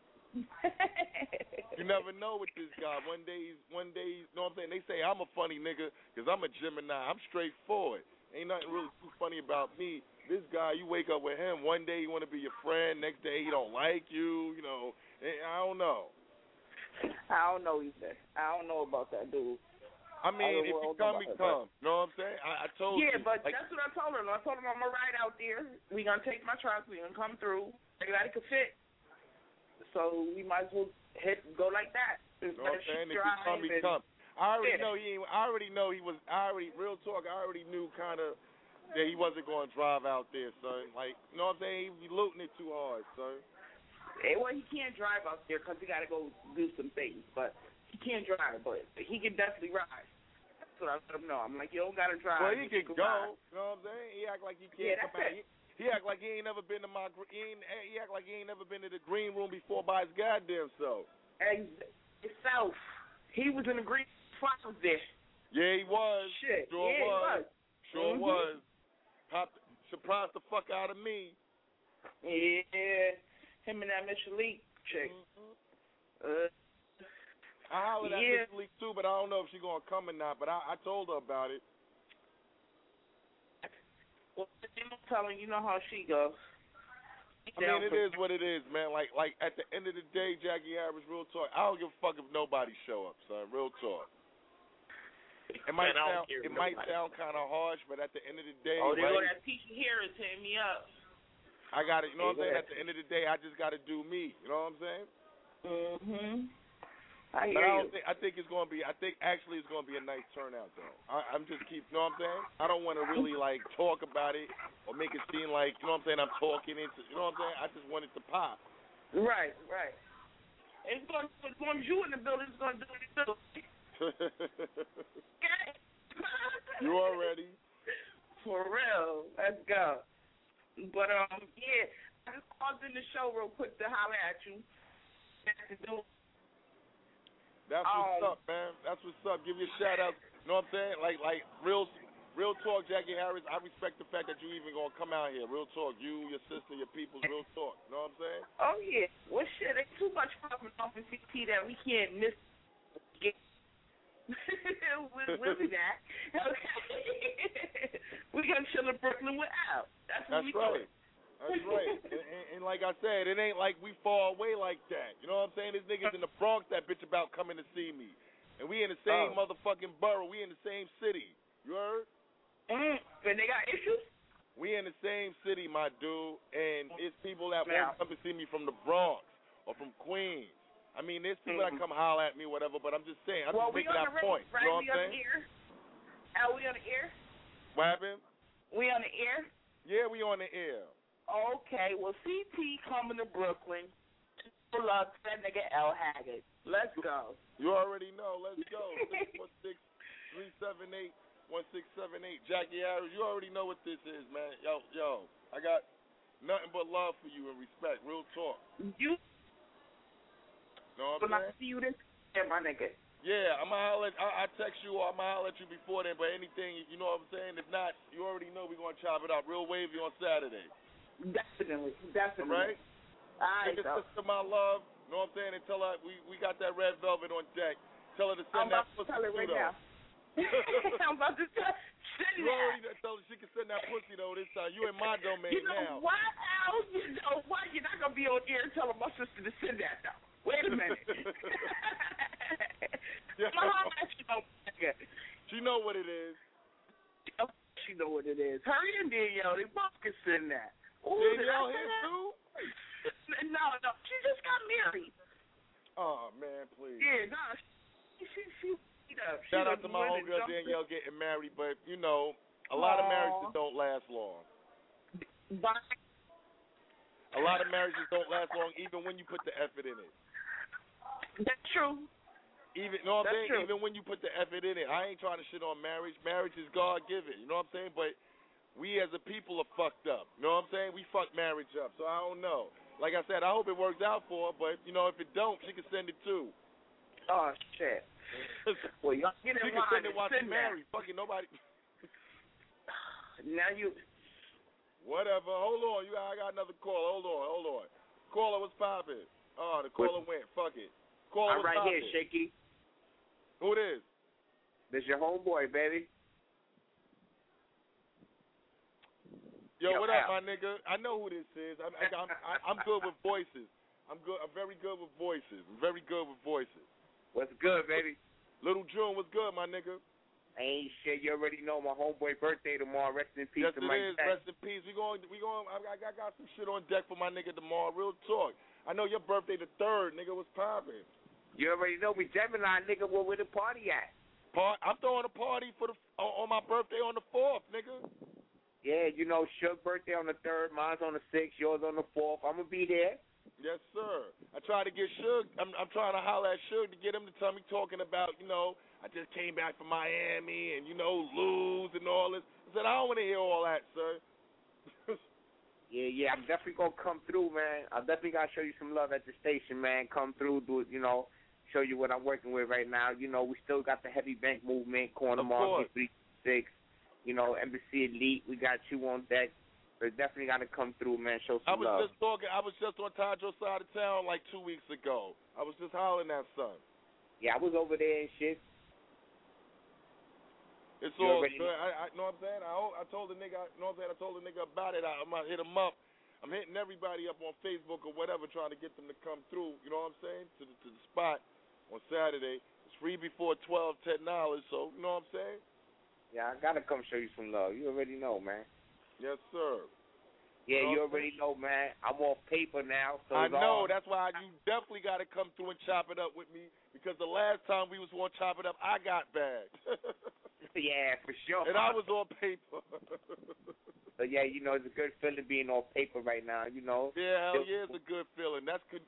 You never know with this guy. One day he's one day you know what I'm saying. They say I'm a funny nigga because I'm a Gemini. I'm straightforward. Ain't nothing really too funny about me. This guy, you wake up with him. One day he want to be your friend. Next day he don't like you. You know, Eh, I don't know. I don't know either. I don't know about that dude. I mean, if you come, that. come. You know what I'm saying? I, I told yeah, you. but like, that's what I told him. I told him I'm gonna ride out there. We gonna take my truck. We gonna come through. Everybody could fit. So we might as well hit go like that. Know what I'm saying? If Drive come, he come. I already Yeah. know he. Ain't, I already know he was. I already real talk. I already knew kind of that he wasn't going to drive out there, son. Like, you know what I'm saying? He be looting it too hard, son. Eh, well, he can't drive out there because he got to go do some things. But he can't drive, but he can definitely ride. That's what I let him know. I'm like, you don't got to drive. well, he you can can go. ride. You know what I'm saying? He act like he can't that's come out. it. He, act like he ain't never been to my. He, ain't, he act like he ain't never been to the green room before by his goddamn self. Ex- Himself. He was in the green files there. Yeah, he was. Shit. Sure yeah, was. he was. Sure Mhm. was. Popped, surprised the fuck out of me. Yeah, him and that Mitchell Lee chick. Mm-hmm. Uh, I hollered at Yeah. Miss Lee too, but I don't know if she gonna come or not. But I, I told her about it. well, telling you, you know how she goes. I mean, it is what it is, man. Like, like at the end of the day, Jackie Harris, real talk. I don't give a fuck if nobody show up, son. Real talk. It might Man, sound, it if might sound kind of harsh, but at the end of the day, Oh, there go right, that teacher here is hitting me up. I got to You know what I'm saying? At the end of the day, I just got to do me. You know what I'm saying? Mhm. I but I don't you. think I think it's gonna be. I think actually it's gonna be a nice turnout though. I, I'm just keep. You know what I'm saying? I don't want to really like talk about it or make it seem like you know what I'm saying. I'm talking into. You know what I'm saying? I just want it to pop. Right, right. It's going as long as you in the building, it's going to do it too. Okay. you already. For real. Let's go. But um, yeah, I just called in the show real quick to holler at you. To do That's what's Um, up, man. That's what's up. Give you a shout out. You know what I'm saying? Like like real real talk, Jackie Harris. I respect the fact that you even gonna come out here. Real talk. You, your sister, your people's real talk. You know what I'm saying? Oh yeah. Well shit, there's too much popping off in CT that we can't miss. we'll, we'll do that. Okay. we gonna chill in Brooklyn with Al. That's what That's we right. doing. That's right. and, and, and like I said, it ain't like we far away like that. You know what I'm saying? There's niggas in the Bronx that bitch about coming to see me. And we in the same Oh. motherfucking borough. We in the same city. You heard? Mm, and they got issues. We in the same city, my dude, and it's people that Now. won't come to see me from the Bronx or from Queens. I mean, there's people that come holler at me, whatever. But I'm just saying, I'm well, just making on that the point. right? You know what we I'm on saying? the air. Al, we on the air. What happened? We on the air. Yeah, we on the air. Okay, well, CT coming to Brooklyn to pull up that nigga L Haggood. Let's go. You already know. Let's go. Six four six three seven eight one six seven eight. Jackie Harris, you already know what this is, man. Yo, yo, I got nothing but love for you and respect. Real talk. You Know what but I'm I saying? see you this yeah, my nigga. Yeah, I'm gonna holler. I, I text you or I'm gonna holler at you before then. But anything, you know what I'm saying? If not, you already know we're gonna chop it up real wavy on Saturday. Definitely, definitely. right? All right, Take a sister my love. You Know what I'm saying? And tell her we we got that red velvet on deck. Tell her to send I'm that about to tell her right though. now. I'm about to tell send You that. her she can send that pussy though this time. You in my domain You know now. what, else? You know what? You're not gonna be on air telling my sister to send that though. Wait a minute. Yeah. My mom actually know nigga. She know what it is. She know what it is. Hurry and Danielle, they both can send that. Ooh, Danielle here too? No, no, she just got married. Oh man, please. Yeah, no, she she she. she up. She Shout out to my homegirl jumped Danielle getting married, but you know, a lot of marriages don't last long. Bye. A lot of marriages don't last long, even when you put the effort in it. That's true. Even you know what I'm That's saying? true. Even when you put the effort in it, I ain't trying to shit on marriage. Marriage is God given. You know what I'm saying? But we as a people are fucked up. You know what I'm saying? We fucked marriage up. So I don't know. Like I said, I hope it works out for her. But you know, if it don't, she can send it too. Oh shit. Well, y'all get in she can send it while she's married. Fucking nobody. now you. Whatever. Hold on. You I got another call. Hold on. Hold on. Caller was popping. Oh, the caller went. Fuck it. Caller I'm right here. Shaky. Who it is? This your homeboy, baby. Yo, Yo, what up, my nigga? I know who this is. I'm, I, I'm, I'm good with voices. I'm good. I'm very good with voices. I'm very good with voices. What's good, baby? Little June, what's good, my nigga? Ain't shit. You already know my homeboy birthday tomorrow. Rest in peace yes, to it Mike is. Rest in peace. We going. We going. I, I got some shit on deck for my nigga tomorrow. Real talk. I know your birthday the third, nigga. What's popping? You already know we Gemini, nigga. Where where the party at? Part, I'm throwing a party for the on, on my birthday on the fourth, nigga. Yeah, you know, Suge birthday on the third, mine's on the sixth, yours on the fourth. I'm gonna be there. Yes, sir. I tried to get Suge. I'm, I'm trying to holler at Suge to get him to tell me talking about, you know, I just came back from Miami and you know lose and all this. I said I don't want to hear all that, sir. Yeah, yeah, I'm definitely gonna come through, man. I'm definitely gonna show you some love at the station, man. Come through, do it, you know, show you what I'm working with right now. You know, we still got the heavy bank movement, corner market, three six. You know, Embassy Elite, we got you on deck. But definitely gotta come through, man. Show some I was love. just talking. I was just on Tadro's side of town like two weeks ago. I was just hollering at son. Yeah, I was over there and shit. It's You all good. I, I know what I'm saying. I, I told the nigga. You know what I'm saying. I told the nigga about it. I, I'm gonna hit him up. I'm hitting everybody up on Facebook or whatever, trying to get them to come through. You know what I'm saying? To the to the spot on Saturday. It's free before twelve, ten dollars. So you know what I'm saying? Yeah, I gotta come show you some love. You already know, man. Yes, sir. Yeah, You already know, man. I'm off paper now, so I know. all- That's why you definitely got to come through and chop it up with me because the last time we was going to chop it up, I got bagged. yeah, for sure. and I was on paper. But yeah, you know, it's a good feeling being on paper right now. You know. yeah, hell yeah, it's a good feeling. That's good.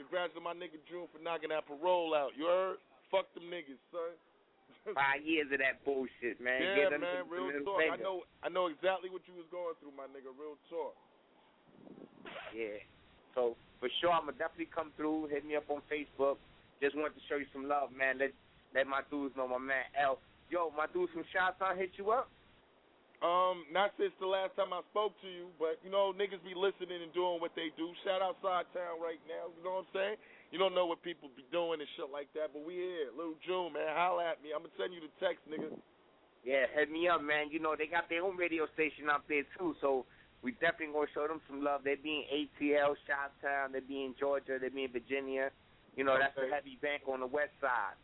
Congrats to my nigga June for knocking that parole out. You heard? Fuck them niggas, son. Five years of that bullshit, man. yeah, them man, real talk. I know, I know exactly what you was going through, my nigga. Real talk. Yeah. So for sure, I'm gonna definitely come through. Hit me up on Facebook. Just wanted to show you some love, man. Let let my dudes know, my man L. Yo, my dudes from Chi-Town hit you up. Um, not since the last time I spoke to you, but you know, niggas be listening and doing what they do. Shout out Side Town right now, you know what I'm saying? You don't know what people be doing and shit like that, but we here. Little June, man, holla at me. I'm gonna send you the text, nigga. Yeah, hit me up, man. You know they got their own radio station out there too, so we definitely gonna show them some love. They be in ATL, Chi-Town. They be in Georgia. They be in Virginia. You know that's the heavy bank on the west side.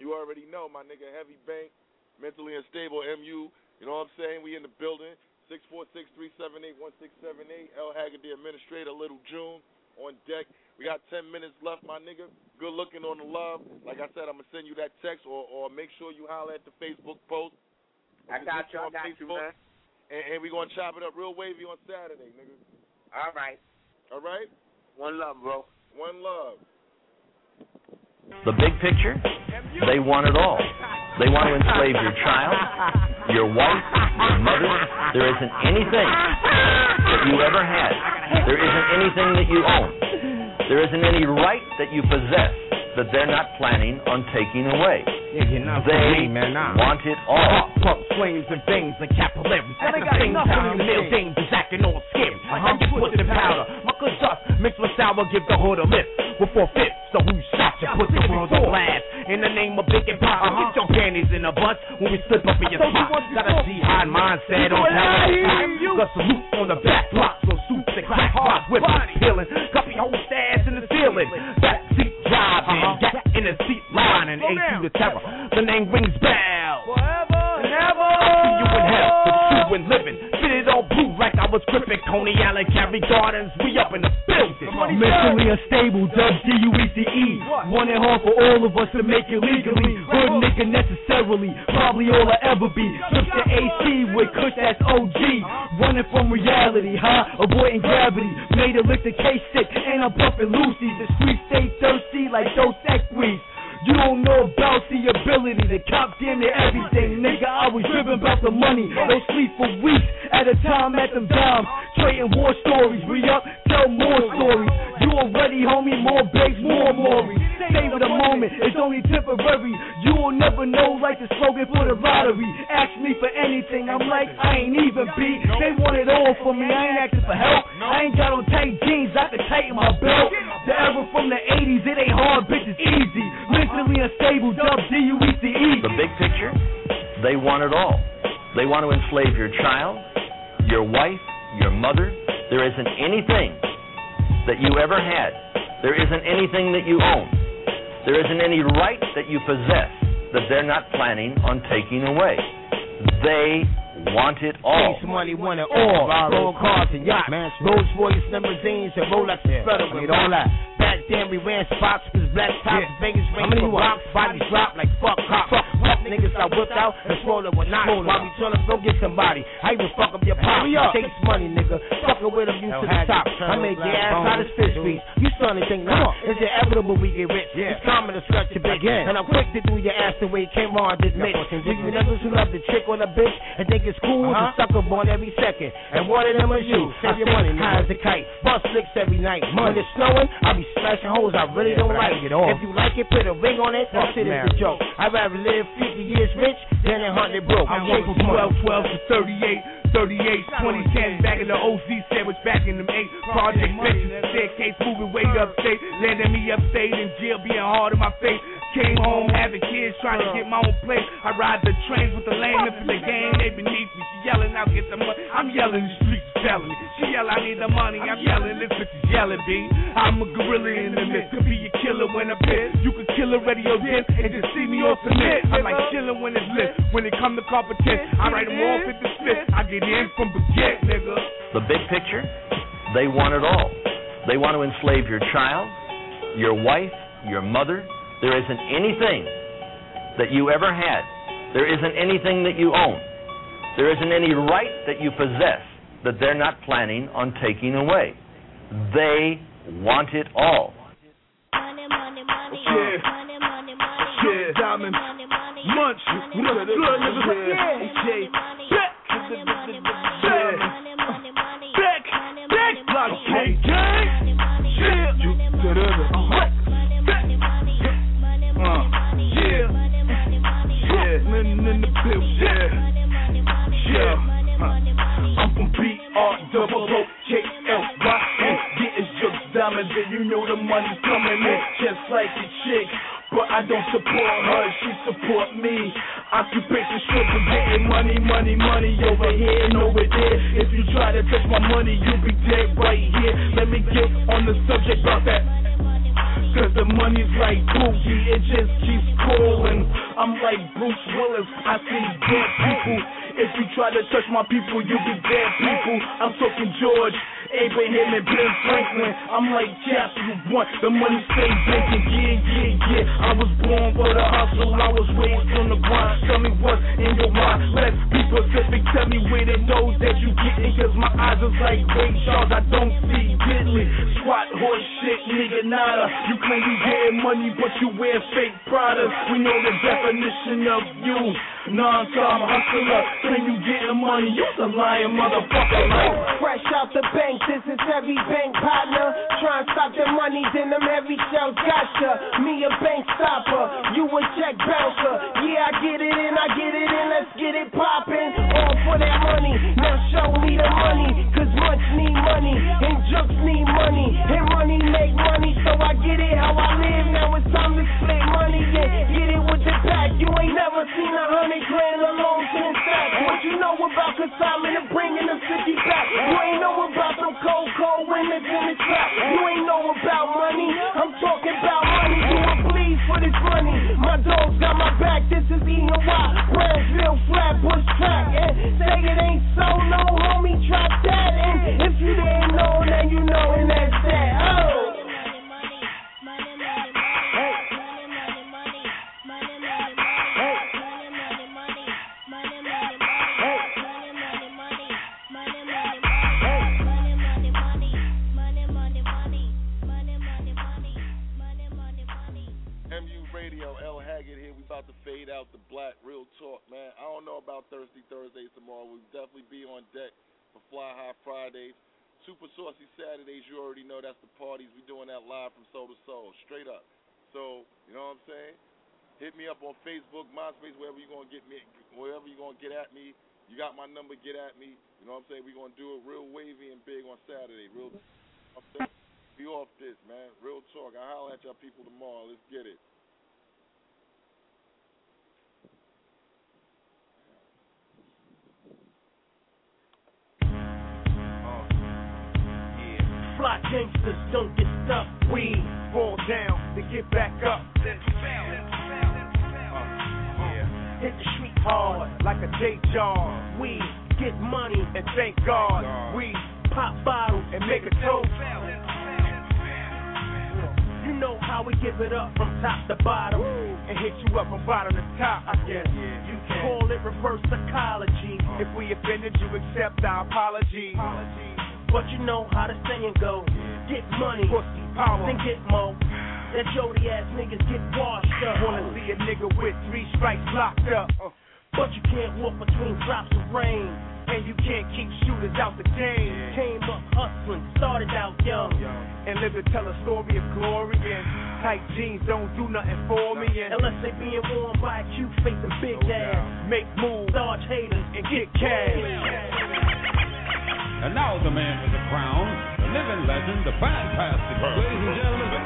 You already know, my nigga, Heavy Bank, mentally unstable, MU. You know what I'm saying? We in the building. 646-378-1678. L. Haggood, the administrator, Little June on deck. We got 10 minutes left, my nigga. Good looking on the love. Like I said, I'm going to send you that text or, or make sure you holler at the Facebook post. I got you. I got you, man. And, and we going to chop it up real wavy on Saturday, nigga. All right. All right? One love, bro. One love. The big picture? They want it all. They want to enslave your child, your wife, your mother. There isn't anything that you ever had. There isn't anything that you own. There isn't any right that you possess that they're not planning on taking away. Yeah, you're not They me, man. Nah. want it all. Pump flames and things and capillaries. At they the got same nothing time, to male say. dames is acting all scary. I get put in powder. My good dust mixed with sour give the hood a lift. Before fifth, so who shot you? Put the world on blast. In the name of big and pop, get your panties in a bunch when we slip up in your spot. Got a jihad mindset on top of the Got salute on the back block, so suits and crack spots, whipping, peeling. Copy whole stash in the ceiling. Backseat driving, uh-huh. gat in the seat lining, A to the terror. The name rings bells. Forever and ever. I see you in hell, and living. Fitted all blue like I was gripping Coney Island, Carey Gardens. We up in the building. Mentally unstable, D-U-E-C-E. One and hard for all of us to make it legally. Hood nigga necessarily, probably all I ever be. Took the AC with Kush, that's OG. Running from reality, huh? Avoiding gravity. Made a lick the case sick, and I'm puffing Lucy's. The streets stay thirsty like Dos Equis. You don't know about the ability to cop damn near everything, nigga. I was driven about the money, don't sleep for weeks at a time at them dimes. Trading war stories, re up, tell more stories. You already, homie, more bakes, more Maury. Savor the moment, it's only temporary. You will never know like the slogan for the lottery. Ask me for anything, I'm like, I ain't even beat. They want it all from me, I ain't asking for help. I ain't got on tight jeans, I can tighten my belt. The era from the 80s, it ain't hard, bitch, it's easy. Mentally unstable, dub D-U-E-C-E. The big picture, they want it all. They want to enslave your child, your wife, your mother. There isn't anything that you ever had. There isn't anything that you own. There isn't any right that you possess that they're not planning on taking away. They want it all. Chase money, want it all. Gold cars and yachts, Rolls Royce limousines and Rolex yeah. Federal. I need all that. Back then we ran spots cause black tops, Yeah. Vegas How rings many for you rocks, bodies drop like fuck cops. Fuck, fuck niggas I whipped out and swollen with knots. While we tryna go get somebody. I even fuck up your pop. Hurry up. Chase money, nigga. Fucking with them, you to the top. I make your ass out of fish grease. You starting to think Come on. It's inevitable we get rich. It's common to stretch your bitch. Again. And I'm quick to do your ass the way Cameron did Mitch. Got 14 Do you niggas who love to chick on a bitch and think it's cool to suck up on every second? And one of them is you. Save your money, high as a kite. Bust licks every night. When Money. it's snowing, I be smashing hoes I really don't like. off. If you like it, put a ring on it. That Fuck shit is a joke. I'd rather live 50 years rich than a hundred broke. I I'm went from money. 12, 12 to 38, 38, 2010, back in the OZ sandwich, back in them eight project bitches, staircase moving way upstate, landing me upstate in jail, being hard in my face. Came home having kids, trying to uh. get my own place. I ride the trains with the lame and play game, they beneath me. She yelling out, get the money. I'm yelling, the streets telling me. She yell, I need the money. I'm yelling, this bitch is yelling, B. I'm a gorilla in the mix. Could be a killer when I'm pissed. You could kill a radio dip and just see me off the net. I'm like chilling when it's lit. When it come to competition, I write them off at the spit. I get in from baguette, nigga. The big picture, they want it all. They want to enslave your child, your wife, your mother. There isn't anything that you ever had. There isn't anything that you own. There isn't any right that you possess that they're not planning on taking away. They want it all. Money, money, money, Yeah. Yeah. Diamond. Munch. What up, blood, nigga? Yeah. Jay. Beck. Yeah. Beck. Beck. Block gang. Gang. Yeah. Yeah. Huh. I'm from B-R double O K L Y N. Getting jokes diamonds and you know the money's coming in just like a chick. But I don't support her, she support me. Occupation stripper, getting money, money, money over here and over there. If you try to touch my money, you'll be dead right here. Let me get on the subject about that. Cause the money's like boogie, it just keeps calling. I'm like Bruce Willis, I see dead people. If you try to touch my people, you'll be dead people. I'm talking George, Abraham, and Ben Franklin. I'm like you want the money stay blinking. Yeah, yeah, yeah. I was born for the hustle, I was raised on the grind. Tell me what's in your mind. Let's be specific, tell me where the nose that you getting. Cause my eyes is like Ray Charles, I don't see diddly. Squat horse shit, nigga, nada. You claim you getting money, but you wear fake products. We know the definition of you. Non-time hustler, claim you getting money, you's a lying motherfucker. Like, Fresh out the bank, this is heavy bank partner. Try and stop the money, then them heavy shells gotcha. Me a bank stopper, you a check bouncer. Yeah, I get it in, I get it in, let's get it poppin'. All for that money, now show me the money. Cause much need money, and jokes need money. And money make money, so I get it how I live. Now it's time to split money, yeah. Get it with the pack. You ain't never seen a hundred grand alone ten stacks. What you know about consignment and bringing the 50 back? You ain't know about get at me. You got my number, get at me. You know what I'm saying? We're gonna do it real wavy and big on Saturday. Real I'm be off this, man. Real talk. I'll holler at y'all people tomorrow. Let's get it. Fly gangsters don't get stuck. We fall down to get back up. Hit the street hard like a day job. We get money and thank God. We pop bottles and make a toast. You know how we give it up from top to bottom and hit you up from bottom to top. I guess you can call it reverse psychology. If we offended you, accept our apology. But you know how the saying go. Get money, pussy power, then get more. That Jody ass niggas get washed up. Wanna see a nigga with three strikes locked up. But you can't walk between drops of rain. And you can't keep shooters out the game. Came up hustling, started out young. And live to tell a story of glory. And tight jeans don't do nothing for me. And unless they being worn by a cute face and big ass. Make moves, dodge haters, and get cash. And now the man with the crown, the living legend, the fantastic. Ladies and gentlemen.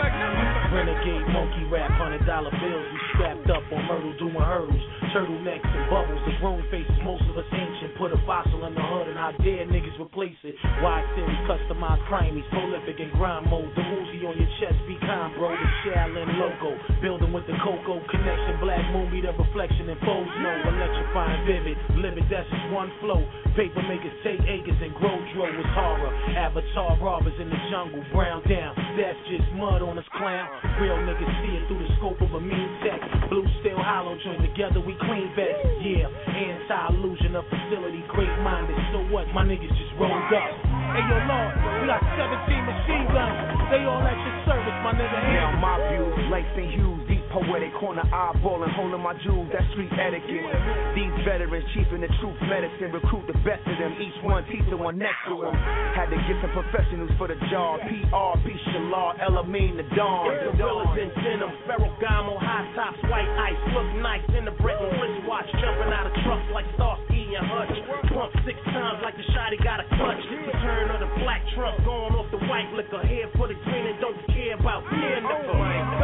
Renegade monkey rap, hundred dollar bills. We strapped up on Myrtle doing hurdles. Turtlenecks and bubbles, the grown faces, most of us ancient. Put a fossil in the hood and how dare niggas replace it. Wide series, customized crimies, prolific in grind mode. The Uzi on your chest, be kind, bro. The Shaolin logo, building with the Coco connection. Black movie, the reflection and foes know. Electrifying, vivid, livid, that's just one flow. Paper makers take acres and grow dro was horror. Avatar robbers in the jungle, brown down. That's just mud on us clown. Real niggas see it through the scope of a mean tech. Blue steel hollow joined together, we clean vets. Yeah, anti-illusion of facility, great minded. So what? My niggas just rolled up. Hey yo, Lord, we got 17 machine guns. They all at your service, my nigga. Now my views, Langston Hughes, deep poetic, corner eyeballing, holding my jewels, that's street etiquette. These veterans, chief in the truth medicine, recruit the best of them, each one teach the one next to him. Had to get some professionals for the job, PR, B. Shalar, Elamine, the Dawn. Gorillas in denim, Ferragamo, high tops, white ice, look nice in the Bretton wristwatch, jumping out of trucks like Starsky and Hutch. Pump six times like the shotty got a clutch. Return of the black trunk, going off the white liquor. Here for the green and don't care about peer liquor.